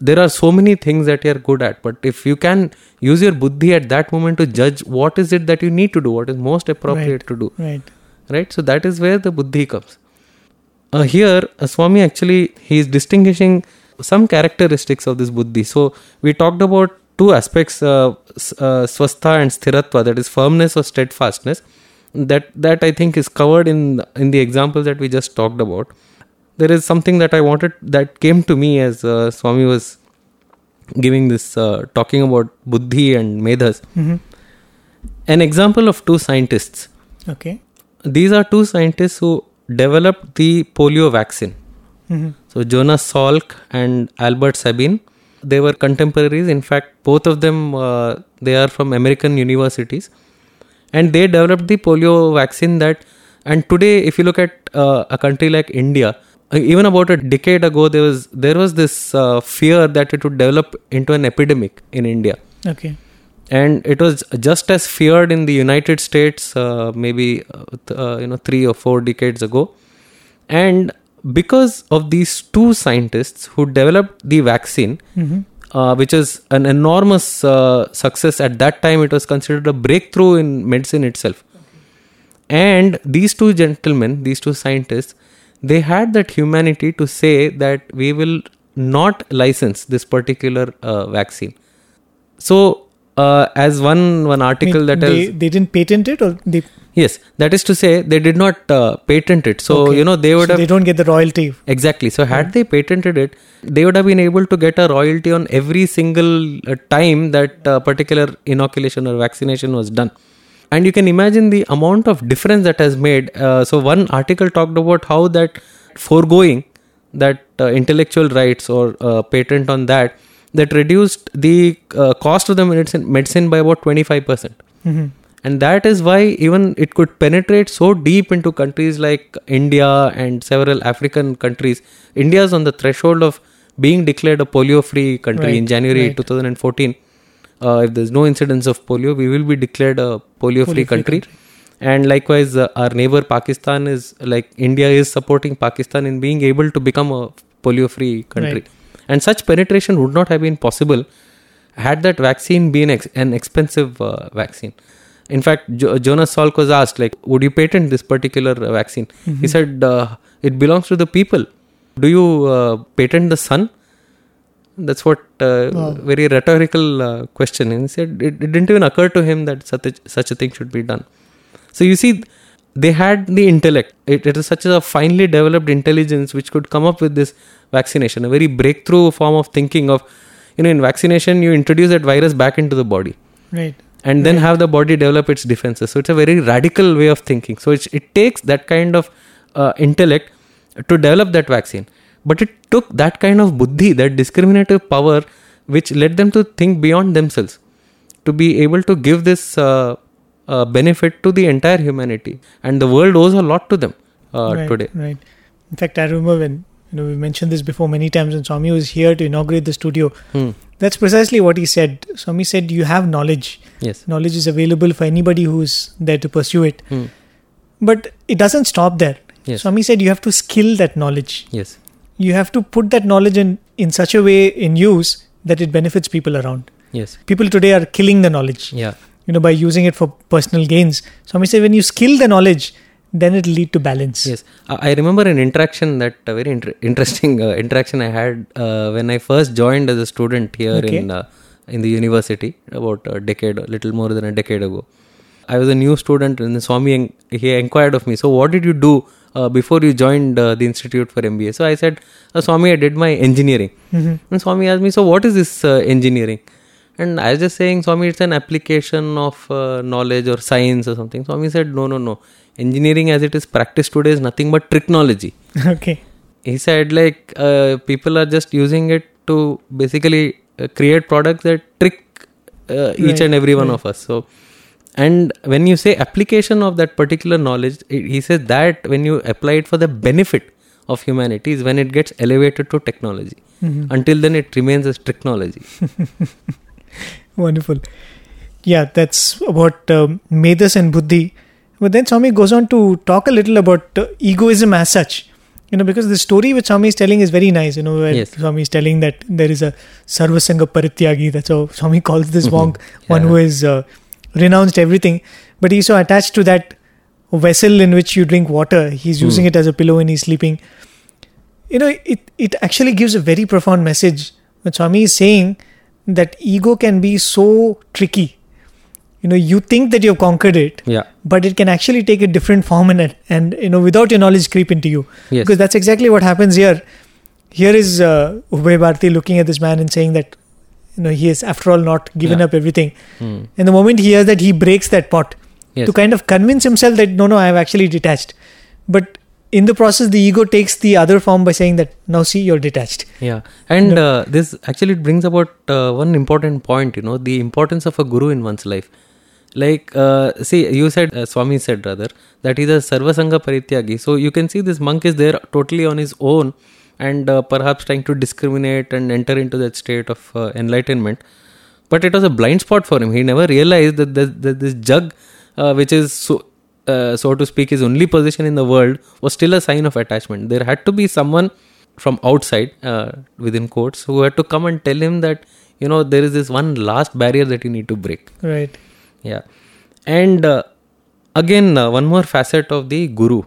there are so many things that you are good at but if you can use your buddhi at that moment to judge what is it that you need to do what is most appropriate Right. to do. Right. right? So that is where the buddhi comes. Uh, here uh, swami actually he is distinguishing some characteristics of this buddhi. So we talked about two aspects uh, uh, swastha and sthiratva that is firmness or steadfastness that that i think is covered in in the examples that we just talked about there is something that i wanted that came to me as uh, swami was giving this uh, talking about buddhi and medhas hmm an example of two scientists Okay. these are two scientists who developed the polio vaccine. hmm So Jonas Salk and Albert Sabin, they were contemporaries. In fact, both of them uh, they are from American universities, and they developed the polio vaccine. That and today, if you look at uh, a country like India, even about a decade ago, there was there was this uh, fear that it would develop into an epidemic in India Okay. and it was just as feared in the United States, uh, maybe uh, th- uh, you know three or four decades ago, and because of these two scientists who developed the vaccine, hmm uh, which is an enormous uh, success at that time, it was considered a breakthrough in medicine itself. okay. And these two gentlemen, these two scientists, they had that humanity to say that we will not license this particular uh, vaccine. So, uh, as one one article that they, has they didn't patent it or they yes, that is to say they did not uh, patent it. So Okay. you know they would so have they don't get the royalty. Exactly. So, had they patented it, they would have been able to get a royalty on every single uh, time that uh, particular inoculation or vaccination was done. And you can imagine the amount of difference that has made. Uh, so, one article talked about how that foregoing that uh, intellectual rights or uh, patent on that that reduced the uh, cost of the medicine, medicine by about 25% hmm and that is why even it could penetrate so deep into countries like India and several African countries. India is on the threshold of being declared a polio-free country in January right. 2014. Uh, if there's no incidence of polio, we will be declared a polio-free Polio-free country. country. And likewise, uh, our neighbor Pakistan is like India is supporting Pakistan in being able to become a polio-free country. Right. And such penetration would not have been possible had that vaccine been ex- an expensive uh, vaccine. In fact, jo- Jonas Salk was asked, like, would you patent this particular uh, vaccine? He said, uh, it belongs to the people. Do you uh, patent the sun? That's what uh, Wow. very rhetorical uh, question. And he said it, it didn't even occur to him that such a, such a thing should be done. So you see, they had the intellect. It, it is such a finely developed intelligence which could come up with this vaccination, a very breakthrough form of thinking of, you know, in vaccination you introduce that virus back into the body Right. and then have the body develop its defenses. So it's a very radical way of thinking. So it's, it takes that kind of uh, intellect to develop that vaccine. But it took that kind of buddhi, that discriminative power, which led them to think beyond themselves, to be able to give this uh, uh, benefit to the entire humanity. And the world owes a lot to them uh, right, today. Right. In fact, I remember when you know we mentioned this before many times and Swami was here to inaugurate the studio. Hmm. That's precisely what he said. Swami said, "You have knowledge. Yes. Knowledge is available for anybody who's there to pursue it." Hmm. But it doesn't stop there. Yes. Swami said, "You have to skill that knowledge. Yes. You have to put that knowledge in in such a way in use that it benefits people around. Yes. People today are killing the knowledge." Yeah. You know, by using it for personal gains. Swami said, when you skill the knowledge, then it'll lead to balance. Yes, I remember an interaction that uh, very inter- interesting uh, interaction I had uh, when I first joined as a student here Okay. in uh, in the university about a decade, a little more than a decade ago. I was a new student, and the Swami en- he inquired of me. So, what did you do uh, before you joined uh, the institute for MBA? So I said, uh, Swami, I did my engineering. And Swami asked me, so what is this uh, engineering? And I was just saying, Swami, it's an application of uh, knowledge or science or something. Swami said, no, no, no. Engineering as it is practiced today is nothing but technology. okay. He said, like, uh, people are just using it to basically uh, create products that trick uh, each and every one right. of us. So, and when you say application of that particular knowledge, he says that when you apply it for the benefit of humanity is when it gets elevated to technology. Until then, it remains as technology. Wonderful. Yeah, that's about um, Medhas and Buddhi. But then Swami goes on to talk a little about uh, egoism as such. You know, because the story which Swami is telling is very nice. You know, where Yes. Swami is telling that there is a Sarvasanga Parityagi. That's how Swami calls this monk, one Yeah. who is uh, renounced everything. But he's so attached to that vessel in which you drink water. He's using it as a pillow when he's sleeping. You know, it, it actually gives a very profound message. When Swami is saying that ego can be so tricky. You know, you think that you've conquered it, Yeah. but it can actually take a different form and and you know without your knowledge creep into you. Yes. Because that's exactly what happens here. Here is uh, Ubhay Bharti looking at this man and saying that you know he has after all not given Yeah. up everything. Hmm. And the moment he hears that, he breaks that pot Yes. to kind of convince himself that no, no, I have actually detached. But in the process, the ego takes the other form by saying that now see you're detached. Yeah, and uh, this actually brings about uh, one important point. You know, the importance of a guru in one's life. Like, uh, see, you said uh, Swami said rather that he's a Sarvasanga Parityagi. So you can see this monk is there totally on his own, and uh, perhaps trying to discriminate and enter into that state of uh, enlightenment. But it was a blind spot for him. He never realized that, this- that this jug, uh, which is so, uh, so to speak, his only position in the world, was still a sign of attachment. There had to be someone from outside, uh, within quotes, who had to come and tell him that you know there is this one last barrier that you need to break. Right. Yeah, and uh, again, uh, one more facet of the guru.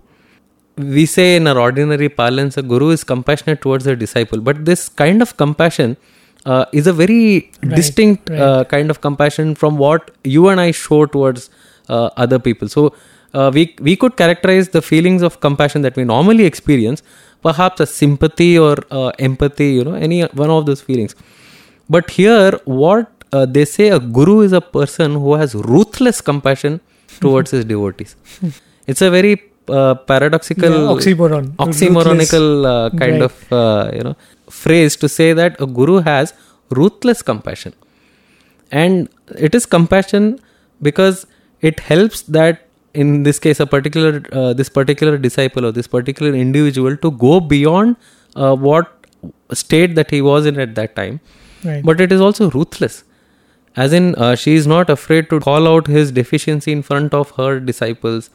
We say in our ordinary parlance, a guru is compassionate towards a disciple, but this kind of compassion uh, is a very Right, distinct right. Uh, kind of compassion from what you and I show towards uh, other people. So uh, we we could characterize the feelings of compassion that we normally experience, perhaps as sympathy or uh, empathy, you know, any one of those feelings. But here, what uh, they say a guru is a person who has ruthless compassion towards his devotees. It's a very uh, paradoxical, Yeah, oxymoron. oxymoronical uh, kind Right. of uh, you know phrase to say that a guru has ruthless compassion, and it is compassion because it helps that in this case a particular uh, this particular disciple or this particular individual to go beyond uh, what state that he was in at that time Right. but it is also ruthless as in uh, she is not afraid to call out his deficiency in front of her disciples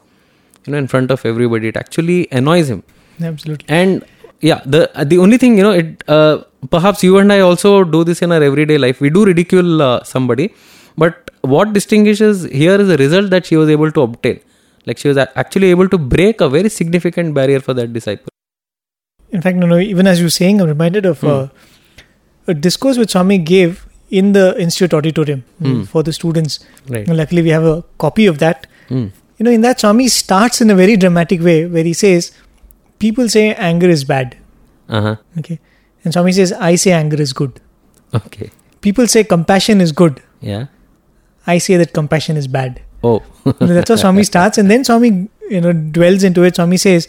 you know in front of everybody it actually annoys him Absolutely. and yeah the uh, the only thing you know it uh, perhaps you and i also do this in our everyday life we do ridicule uh, somebody but what distinguishes here is the result that she was able to obtain like she was actually able to break a very significant barrier for that disciple In fact, no, no, even as you're saying, I'm reminded of uh, a discourse which Swami gave in the Institute Auditorium mm, for the students. right luckily, we have a copy of that. Hmm. You know, in that Swami starts in a very dramatic way where he says, People say anger is bad. Uh huh. Okay. And Swami says, I say anger is good. Okay. People say compassion is good. Yeah. I say that compassion is bad. Oh. You know, that's how Swami starts. And then Swami, you know, dwells into it. Swami says,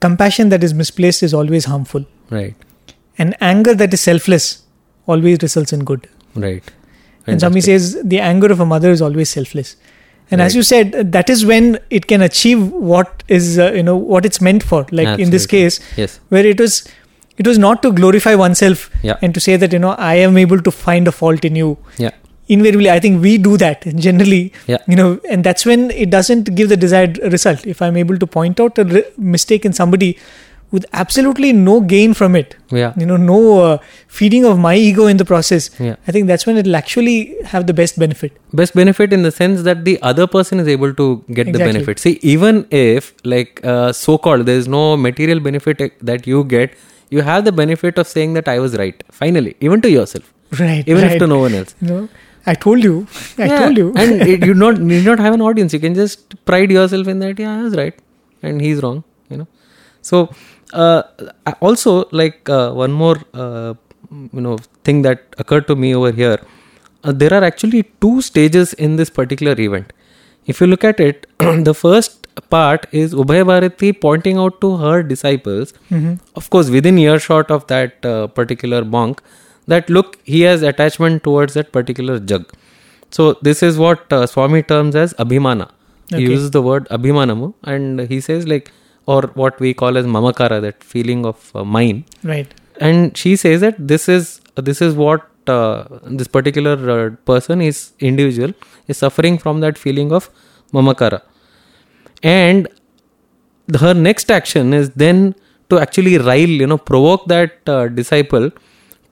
compassion that is misplaced is always harmful. right. And anger that is selfless always results in good. Right. And Swami says the anger of a mother is always selfless. And as you said, that is when it can achieve what is, uh, you know, what it's meant for. Like in this case, Yes. where it was, it was not to glorify oneself Yeah. and to say that, you know, I am able to find a fault in you. Yeah. Invariably, I think we do that generally, Yeah. you know, and that's when it doesn't give the desired result. If I'm able to point out a re- mistake in somebody with absolutely no gain from it, Yeah. you know, no uh, feeding of my ego in the process, Yeah. I think that's when it'll actually have the best benefit. best benefit in the sense that the other person is able to get the benefit see even if like uh, so called there is no material benefit eh, that you get you have the benefit of saying that i was right finally even to yourself Right. even right. if to no one else You know, I told you. I Yeah, told you. and it, you not need not have an audience you can just pride yourself in that yeah i was right and he's wrong you know so uh, also like uh, one more uh, you know thing that occurred to me over here. Uh, there are actually two stages in this particular event. If you look at it the first part is ubhay bharati pointing out to her disciples of course within earshot of that uh, particular monk that look he has attachment towards that particular jug. So this is what uh, swami terms as abhimana. He uses the word abhimanamu and he says like or what we call as mamakara that feeling of uh, mine right. and she says that this is this is what uh, this particular uh, person is individual is suffering from that feeling of mamakara and her next action is then to actually rile you know provoke that uh, disciple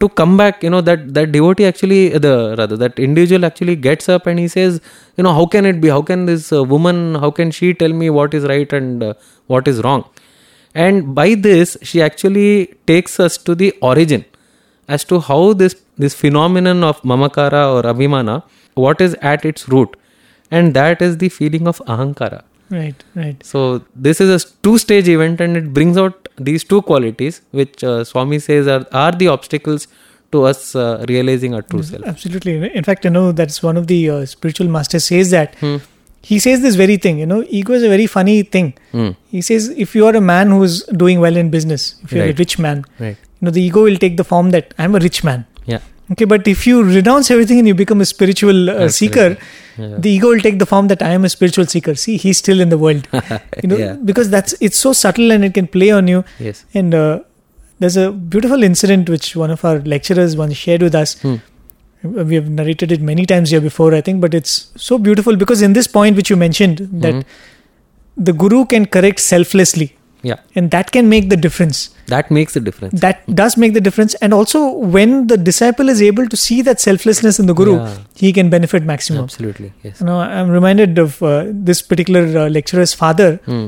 to come back you know that that devotee actually the rather that individual actually gets up and he says you know how can it be? How can this uh, woman how can she tell me what is right and uh, what is wrong? And by this she actually takes us to the origin as to how this this phenomenon of mamakara or abhimana what is at its root. And that is the feeling of ahankara Right. Right. so this is a two stage event and it brings out these two qualities which uh, swami says are, are the obstacles to us uh, realizing our true self Absolutely. In fact, you know, that's one of the uh, spiritual masters says that. He says this very thing, you know, ego is a very funny thing. Hmm. He says if you are a man who's doing well in business, if you're a rich man, right you know, the ego will take the form that I'm a rich man. Okay, but if you renounce everything and you become a spiritual uh, seeker, Yeah. the ego will take the form that I am a spiritual seeker. See, he's still in the world. You know, Yeah. because that's it's so subtle and it can play on you. yes And uh, there's a beautiful incident which one of our lecturers once shared with us. Hmm. We have narrated it many times here before, I think, but it's so beautiful because in this point which you mentioned that Mhm. the guru can correct selflessly, yeah and that can make the difference. that makes the difference That does make the difference, and also when the disciple is able to see that selflessness in the guru, Yeah. he can benefit maximum. absolutely yes You know, I'm reminded of uh, this particular uh, lecturer's father. Hmm.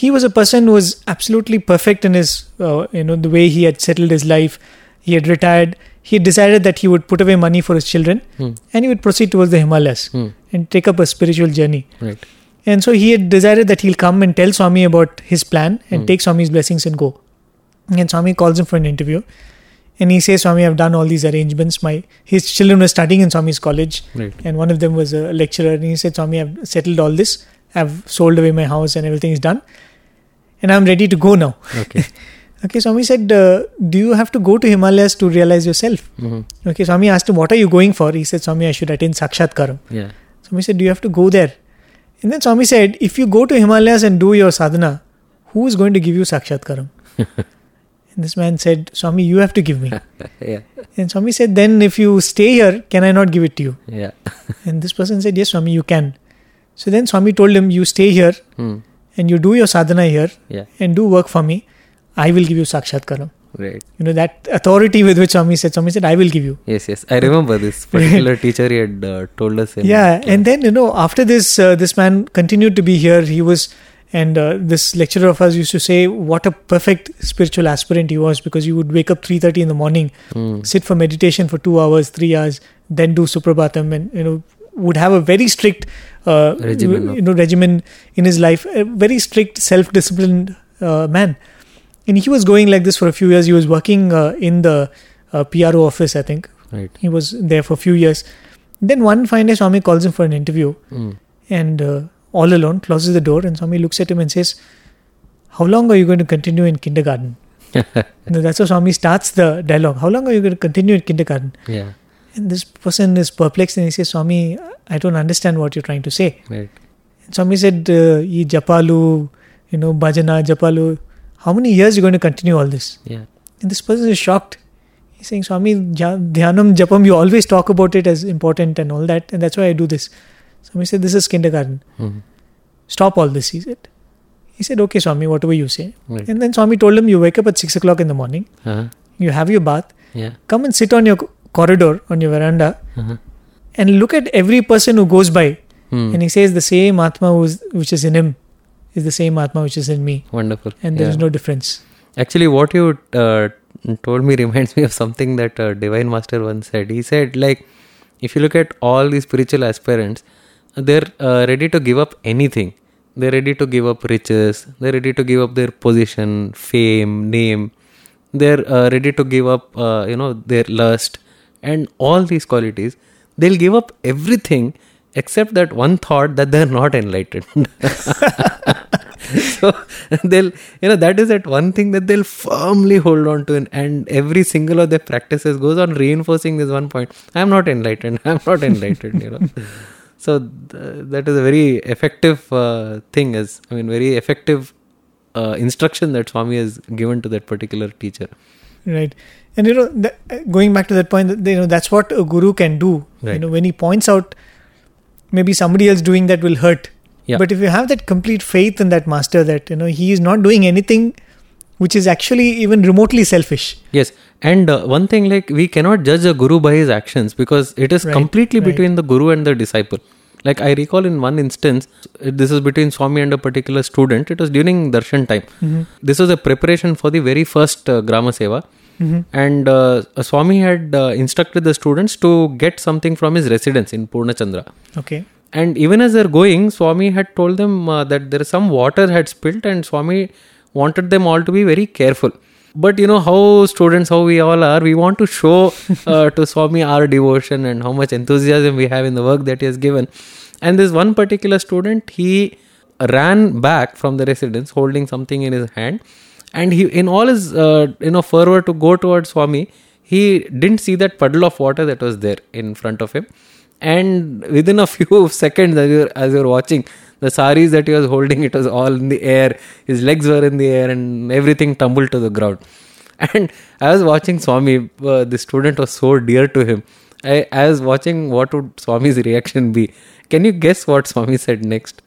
He was a person who was absolutely perfect in his, uh, you know, the way he had settled his life. He had retired. He decided that he would put away money for his children, Hmm. and he would proceed towards the Himalayas Hmm. and take up a spiritual journey. right And so he had decided that he'll come and tell Swami about his plan and Hmm. take Swami's blessings and go. And Swami calls him for an interview. And he says, Swami, I've done all these arrangements. My his children were studying in Swami's college, right and one of them was a lecturer. And he said, Swami, I've settled all this. I've sold away my house and everything is done. And I'm ready to go now. okay Okay, Swami said, uh, Do you have to go to Himalayas to realize yourself? Mhm. Okay, Swami asked him, What are you going for? He said, Swami, I should attain Sakshatkaram. yeah Swami said, Do you have to go there? And then Swami said, If you go to Himalayas and do your sadhana, who is going to give you Sakshatkaram? and this man said, Swami, you have to give me. yeah And Swami said, Then if you stay here, can I not give it to you? yeah And this person said, Yes, Swami, you can. So then Swami told him, You stay here Hmm. and you do your sadhana here yeah and do work for me. I will give you Sakshatkaram. Right. You know, that authority with which Swami said, Swami said, I will give you. yes yes. I remember this particular teacher he had uh, told us in yeah and then you know after this uh, this man continued to be here he was and uh, this lecturer of ours used to say what a perfect spiritual aspirant he was because you would wake up 3.30 in the morning Hmm. sit for meditation for two hours three hours then do suprabhatam and you know would have a very strict uh, Regimen you know regimen in his life, a very strict self-disciplined uh, man, and he was going like this for a few years. He was working uh, in the uh, PRO office, I think. Right. He was there for a few years. Then one fine day, Swami calls him for an interview, Mm. and uh, all alone closes the door, and Swami looks at him and says, "How long are you going to continue in kindergarten?" That's how Swami starts the dialogue. How long are you going to continue in kindergarten? Yeah. And this person is perplexed and he says, Swami, I don't understand what you're trying to say. Right. And Swami said, uh, "Ye Japalu, you know, Bhajana, Japalu, how many years are you going to continue all this? Yeah. And this person is shocked. He's saying, Swami, Dhyanam, Japam, you always talk about it as important and all that, and that's why I do this. Swami said, This is kindergarten. Mhm. Stop all this, he said. He said, Okay, Swami, whatever you say. Right. And then Swami told him, You wake up at 6 o'clock in the morning, Uh-huh. you have your bath, Yeah. come and sit on your corridor, on your veranda, Uh-huh. and look at every person who goes by. Hmm. And he says, The same Atma who's, which is in him is the same Atma which is in me. Wonderful. And there Yeah. is no difference. Actually, what you uh, told me reminds me of something that uh, Divine Master once said. He said, like, if you look at all these spiritual aspirants, they're uh, ready to give up anything. They're ready to give up riches. They're ready to give up their position, fame, name. They're uh, ready to give up, uh, you know, their lust and all these qualities. They'll give up everything except that one thought that they're not enlightened. so they'll you know that is that one thing that they'll firmly hold on to and, every single of their practices goes on reinforcing this one point i'm not enlightened i'm not enlightened you know so th- that is a very effective uh, thing is i mean very effective uh, instruction that swami has given to that particular teacher Right. And you know, uh, going back to that point, that, you know, that's what a guru can do. You know, when he points out maybe somebody else doing that will hurt. Yeah. But if you have that complete faith in that master that, you know, he is not doing anything which is actually even remotely selfish. Yes, and uh, one thing like we cannot judge a guru by his actions because it is Right, completely right. between the guru and the disciple. Like I recall in one instance, uh, this is between Swami and a particular student. It was during darshan time. Mm-hmm. This was a preparation for the very first uh, Grama Seva. Mm-hmm. And uh, Swami had uh, instructed the students to get something from his residence in Purnachandra. Okay. And even as they're going, Swami had told them uh, that there is some water had spilt, and Swami wanted them all to be very careful. But you know how students, how we all are, we want to show uh, to Swami our devotion and how much enthusiasm we have in the work that he has given. And this one particular student, he ran back from the residence holding something in his hand, and he, in all his uh, you know fervor to go towards Swami, he didn't see that puddle of water that was there in front of him and within a few seconds as you're, as you're watching the saris that he was holding it was all in the air. His legs were in the air and everything tumbled to the ground. And i was watching swami uh, the student was so dear to him. I, I was watching what would swami's reaction be. Can you guess what swami said next?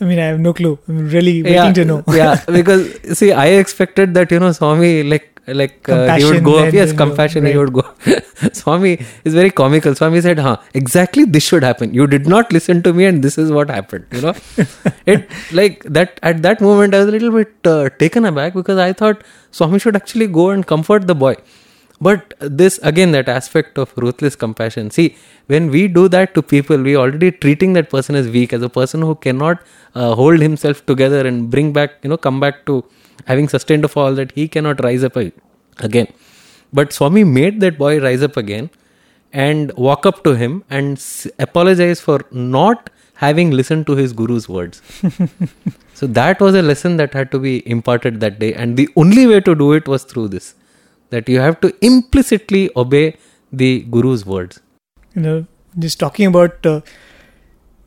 I mean, I have no clue. I'm really waiting to know. yeah, because see, I expected that you know Swami like like uh, he would go up. Yes, compassion. He would go. Swami is very comical. Swami said, "Huh, exactly this should happen. You did not listen to me, and this is what happened." You know, it like that. At that moment, I was a little bit uh, taken aback because I thought Swami should actually go and comfort the boy. But this again, that aspect of ruthless compassion. See, when we do that to people, we already treating that person as weak, as a person who cannot uh, hold himself together and bring back, you know, come back to having sustained a fall that he cannot rise up again. But Swami made that boy rise up again and walk up to him and s- apologize for not having listened to his guru's words. so that was a lesson that had to be imparted that day, and the only way to do it was through this that you have to implicitly obey the guru's words. you know, just talking about uh,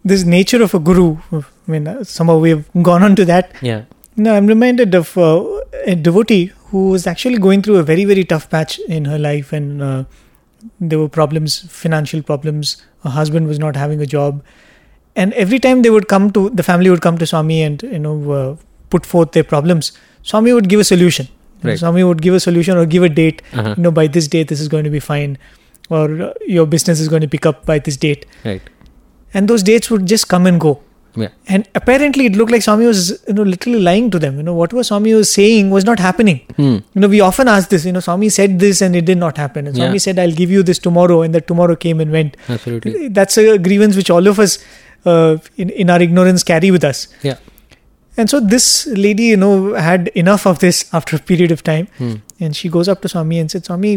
this nature of a guru. I mean, uh, somehow we have gone on to that. Yeah. No, I'm reminded of uh, a devotee who was actually going through a very, very tough patch in her life, and uh, there were problems, financial problems. Her husband was not having a job, and every time they would come to the family would come to Swami and you know uh, put forth their problems. Swami would give a solution. Right. Swami would give a solution or give a date. Uh-huh. You know, by this date, this is going to be fine, or your business is going to pick up by this date Right. and those dates would just come and go Yeah. And apparently, it looked like Swami was, you know, literally lying to them. You know, what was Swami was saying was not happening. Hmm. You know, we often ask this. You know, Swami said this and it did not happen. And Swami Yeah. said, "I'll give you this tomorrow," and that tomorrow came and went. Absolutely. That's a grievance which all of us, uh, in in our ignorance, carry with us. Yeah. And so this lady, you know, had enough of this after a period of time, Hmm. and she goes up to Swami and said, "Swami,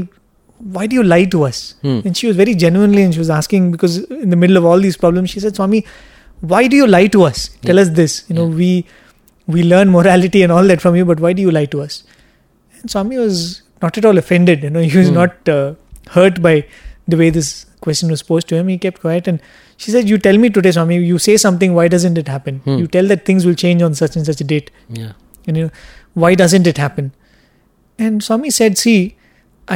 why do you lie to us?" Hmm. And she was very genuinely, and she was asking because in the middle of all these problems, she said, "Swami, why do you lie to us? Tell us this. You know, Yeah. we we learn morality and all that from you, but why do you lie to us?" And Swami was not at all offended. You know, he was Hmm. not uh, hurt by the way this question was posed to him. He kept quiet and she said, "You tell me today, Swami. You say something. Why doesn't it happen? Hmm. You tell that things will change on such and such a date." Yeah. and you know why doesn't it happen and swami said see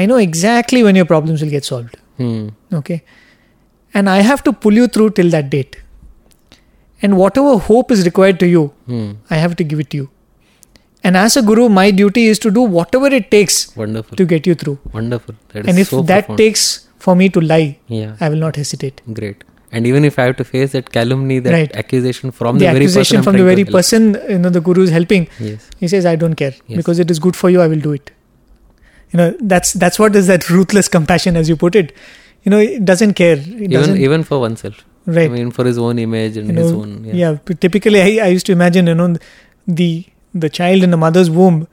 i know exactly when your problems will get solved Hmm. okay and i have to pull you through till that date and whatever hope is required to you Hmm. i have to give it to you and as a guru my duty is to do whatever it takes Wonderful. to get you through Wonderful. That is and if so that profound. takes for me to lie Yeah. i will not hesitate Great. And even if I have to face that calumny, that Right. accusation from the the, very person accusation I'm from the very person you know the guru is helping Yes. He says, "I don't care Yes. because it is good for you. I will do it." You know, that's that's what is that ruthless compassion, as you put it. You know, it doesn't care. It Even doesn't, even for oneself. Right. I mean, for his own image and you his own. yeah. Yeah. typically, I, I used to imagine, you know, the the child in the mother's womb.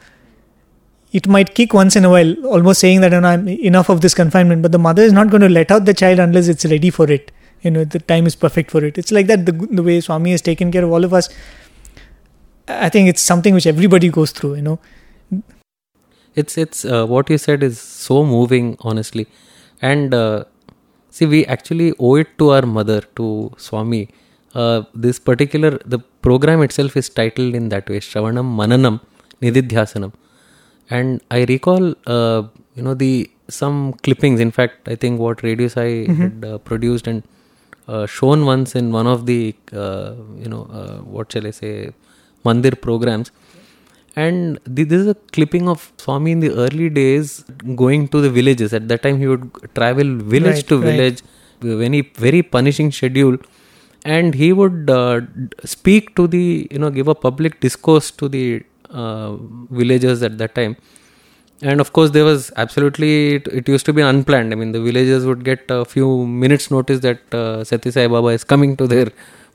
It might kick once in a while, almost saying that you know, I'm enough of this confinement. But the mother is not going to let out the child unless it's ready for it. You know, the time is perfect for it. It's like that. The the way Swami has taken care of all of us. I think it's something which everybody goes through. You know, it's it's uh, what you said is so moving honestly and uh, see we actually owe it to our mother to swami. Uh, this particular the program itself is titled in that way shravanam mananam nididhyasanam and i recall uh, you know the some clippings. In fact i think what radio sai had uh, produced and uh, shown once in one of the uh, you know uh, what shall i say mandir programs and this is a clipping of Swami in the early days going to the villages. At that time, he would travel village Right, to right. village, very very punishing schedule, and he would uh, speak to the you know give a public discourse to the uh, villagers at that time. And of course, there was absolutely it, it used to be unplanned. I mean, the villagers would get a few minutes notice that uh, Sathya Sai Baba is coming to their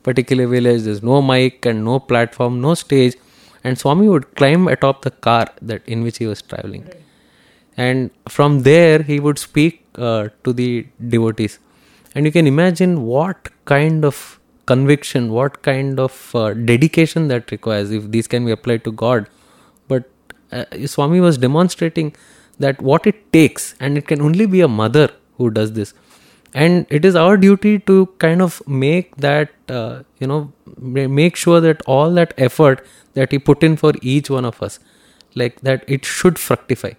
particular village. There's no mic and no platform, no stage and Swami would climb atop the car that in which he was traveling, and from there he would speak uh, to the devotees, and you can imagine what kind of conviction, what kind of uh, dedication that requires if these can be applied to God. But uh, Swami was demonstrating that what it takes, and it can only be a mother who does this and it is our duty to kind of make that uh, you know make sure that all that effort that he put in for each one of us like that it should fructify.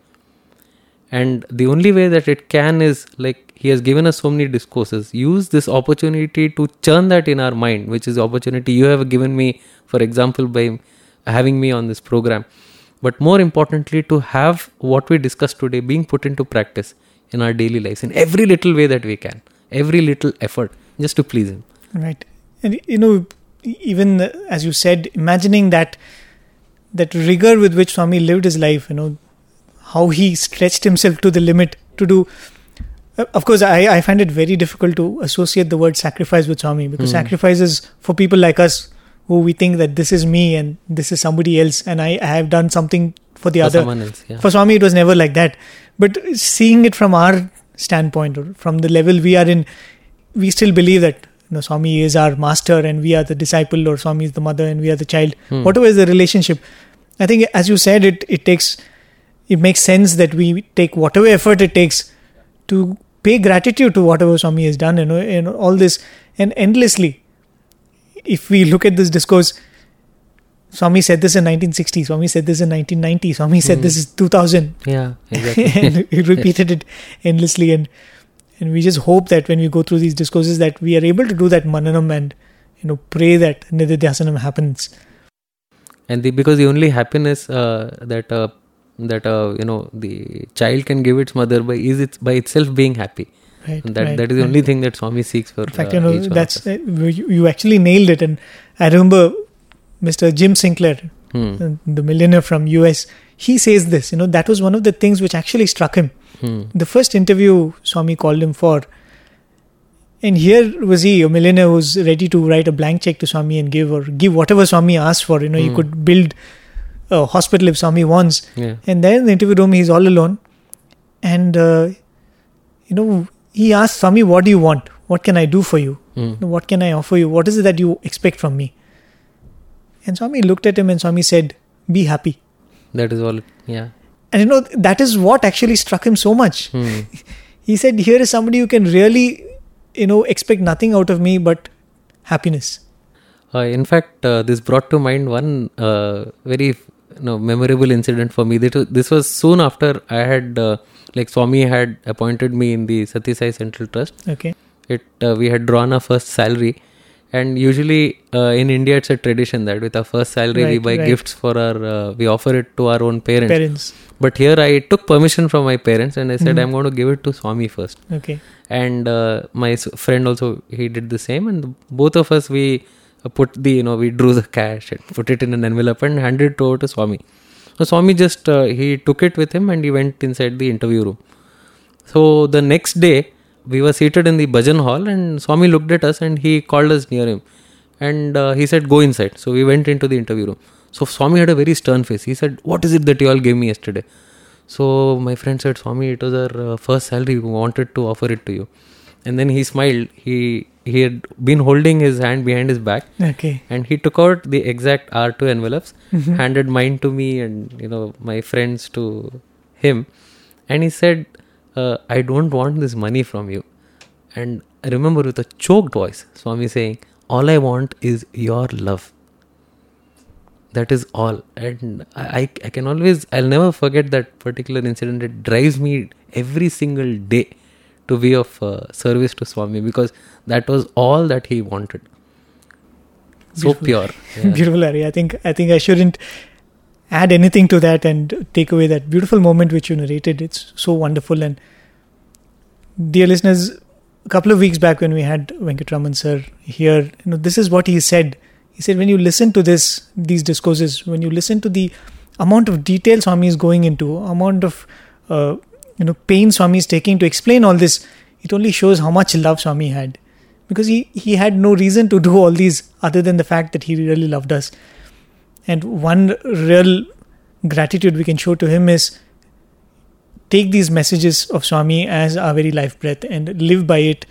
And the only way that it can is like he has given us so many discourses. Use this opportunity to churn that in our mind which is the opportunity you have given me for example by having me on this program. But more importantly to have what we discussed today being put into practice in our daily lives in every little way that we can every little effort just to please him Right. And you know, even as you said, imagining that that rigor with which Swami lived his life, you know, how he stretched himself to the limit to do. Uh, Of course, I, I find it very difficult to associate the word sacrifice with Swami because sacrifice is for people like us who we think that this is me and this is somebody else and I, I have done something for the for other. someone else yeah For Swami, it was never like that. But seeing it from our standpoint, or from the level we are in, we still believe that you know, Swami is our master and we are the disciple, or Swami is the mother and we are the child. Hmm. Whatever is the relationship, I think, as you said, it it takes, it makes sense that we take whatever effort it takes to pay gratitude to whatever Swami has done, you know, and all this, and endlessly. If we look at this discourse, Swami said this in 1960, Swami said this in 1990, Swami said Hmm. this is 2000, yeah exactly and he repeated it endlessly. And and we just hope that when we go through these discourses, that we are able to do that mananam and you know pray that nididhyasanam happens. and the because the only happiness uh, that uh, that uh, you know the child can give its mother by is it by itself being happy Right, And that right, that is the right. only thing that Swami seeks for. In fact, uh, you know, one of that's uh, you, you actually nailed it. And I remember Mr. Jim Sinclair, Hmm. uh, the millionaire from US, he says this. You know, that was one of the things which actually struck him. Hmm. The first interview Swami called him for, and here was he, a millionaire who's ready to write a blank check to Swami and give or give whatever Swami asked for. You know, Hmm. could build a hospital if Swami wants. Yeah. And there in the interview room, he's all alone. And, uh, you know, he asked Swami, What do you want? What can I do for you? Hmm. What can I offer you? What is it that you expect from me? And Swami looked at him and Swami said, Be happy. That is all. Yeah. And, you know, that is what actually struck him so much. Hmm. He said, Here is somebody who can really, you know, expect nothing out of me but happiness. Uh, in fact, uh, this brought to mind one uh, very you know, memorable incident for me. This was, this was soon after I had, uh, like, Swami had appointed me in the Sathya Sai Central Trust. Okay. It uh, we had drawn our first salary, and usually uh, in India it's a tradition that with our first salary we buy right. gifts for our, uh, we offer it to our own parents. Parents. But here I took permission from my parents and I said Mhm. I'm going to give it to Swami first Okay. and uh, my s- friend also he did the same and both of us we uh, put the you know we drew the cash and put it in an envelope and handed it over to swami so swami just uh, he took it with him and he went inside the interview room so the next day we were seated in the bhajan hall and swami looked at us and he called us near him and uh, he said go inside so we went into the interview room so swami had a very stern face he said what is it that you all gave me yesterday so my friend said, Swami, it was our uh, first salary. We wanted to offer it to you. And then he smiled. He he had been holding his hand behind his back, Okay. and he took out the exact R2 envelopes, Mhm. handed mine to me, and you know my friends to him, and he said, uh, "I don't want this money from you." And I remember with a choked voice, Swami saying, "All I want is your love." that is all and I, I can always i'll never forget that particular incident it drives me every single day to be of uh, service to swami because that was all that he wanted so Beautiful. pure Yeah. Beautiful, Hari. I think I think I shouldn't add anything to that and take away that beautiful moment which you narrated. It's so wonderful. And dear listeners, a couple of weeks back when we had Venkatraman sir here, you know, this is what he said. He said, when you listen to this, these discourses, when you listen to the amount of detail Swami is going into, amount of uh, you know pain Swami is taking to explain all this, it only shows how much love Swami had because he, he had no reason to do all these other than the fact that he really loved us. And one real gratitude we can show to him is take these messages of Swami as our very life breath and live by it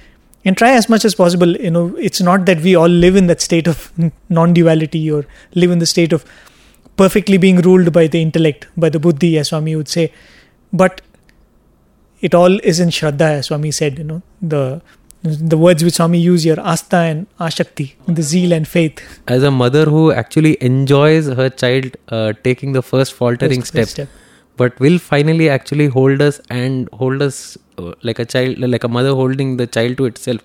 and try as much as possible. You know, it's not that we all live in that state of non duality or live in the state of perfectly being ruled by the intellect, by the buddhi, as Swami would say. But it all is in Shraddha, as Swami said, you know, the the words which Swami use here, Asta and Ashakti, the zeal and faith. as a mother who actually enjoys her child uh, taking the first faltering First- first step, but will finally actually hold us and hold us uh, like a child like a mother holding the child to itself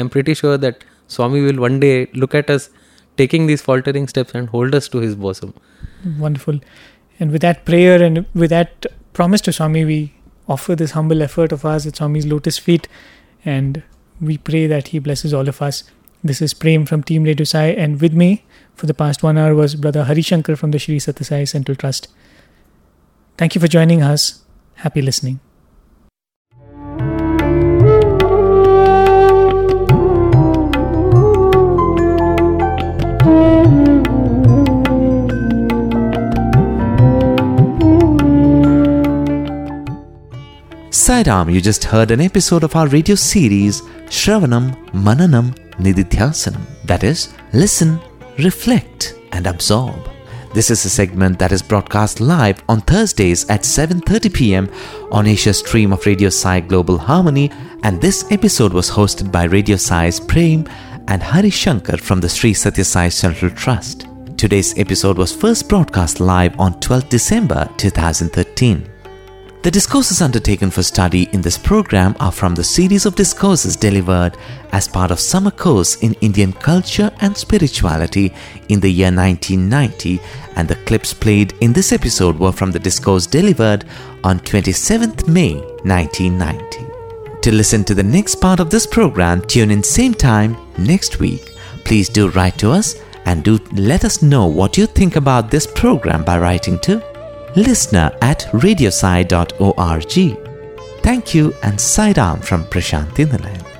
i'm pretty sure that swami will one day look at us taking these faltering steps and hold us to his bosom Wonderful. And with that prayer and with that promise to Swami, we offer this humble effort of ours at Swami's lotus feet and we pray that he blesses all of us. This is Prem from Team Radio Sai, and with me for the past one hour was Brother Hari Shankar from the Sri Sathya Sai Central Trust. Thank you for joining us. Happy listening. Sairam, you just heard an episode of our radio series Shravanam Mananam Nididhyasanam. That is, listen, reflect, and absorb. This is a segment that is broadcast live on Thursdays at 7:30 p.m. on Asia stream of Radio Sai Global Harmony, and this episode was hosted by Radio Sai's Prem and Hari Shankar from the Sri Sathya Sai Central Trust. Today's episode was first broadcast live on 12 December 2013. The discourses undertaken for study in this program are from the series of discourses delivered as part of summer course in Indian culture and spirituality in the year 1990 and the clips played in this episode were from the discourse delivered on 27th May 1990. To listen to the next part of this program, tune in same time next week. Please do write to us and do let us know what you think about this program by writing to listener at radiosai.org. Thank you and Sairam from Prashanti Nilayam.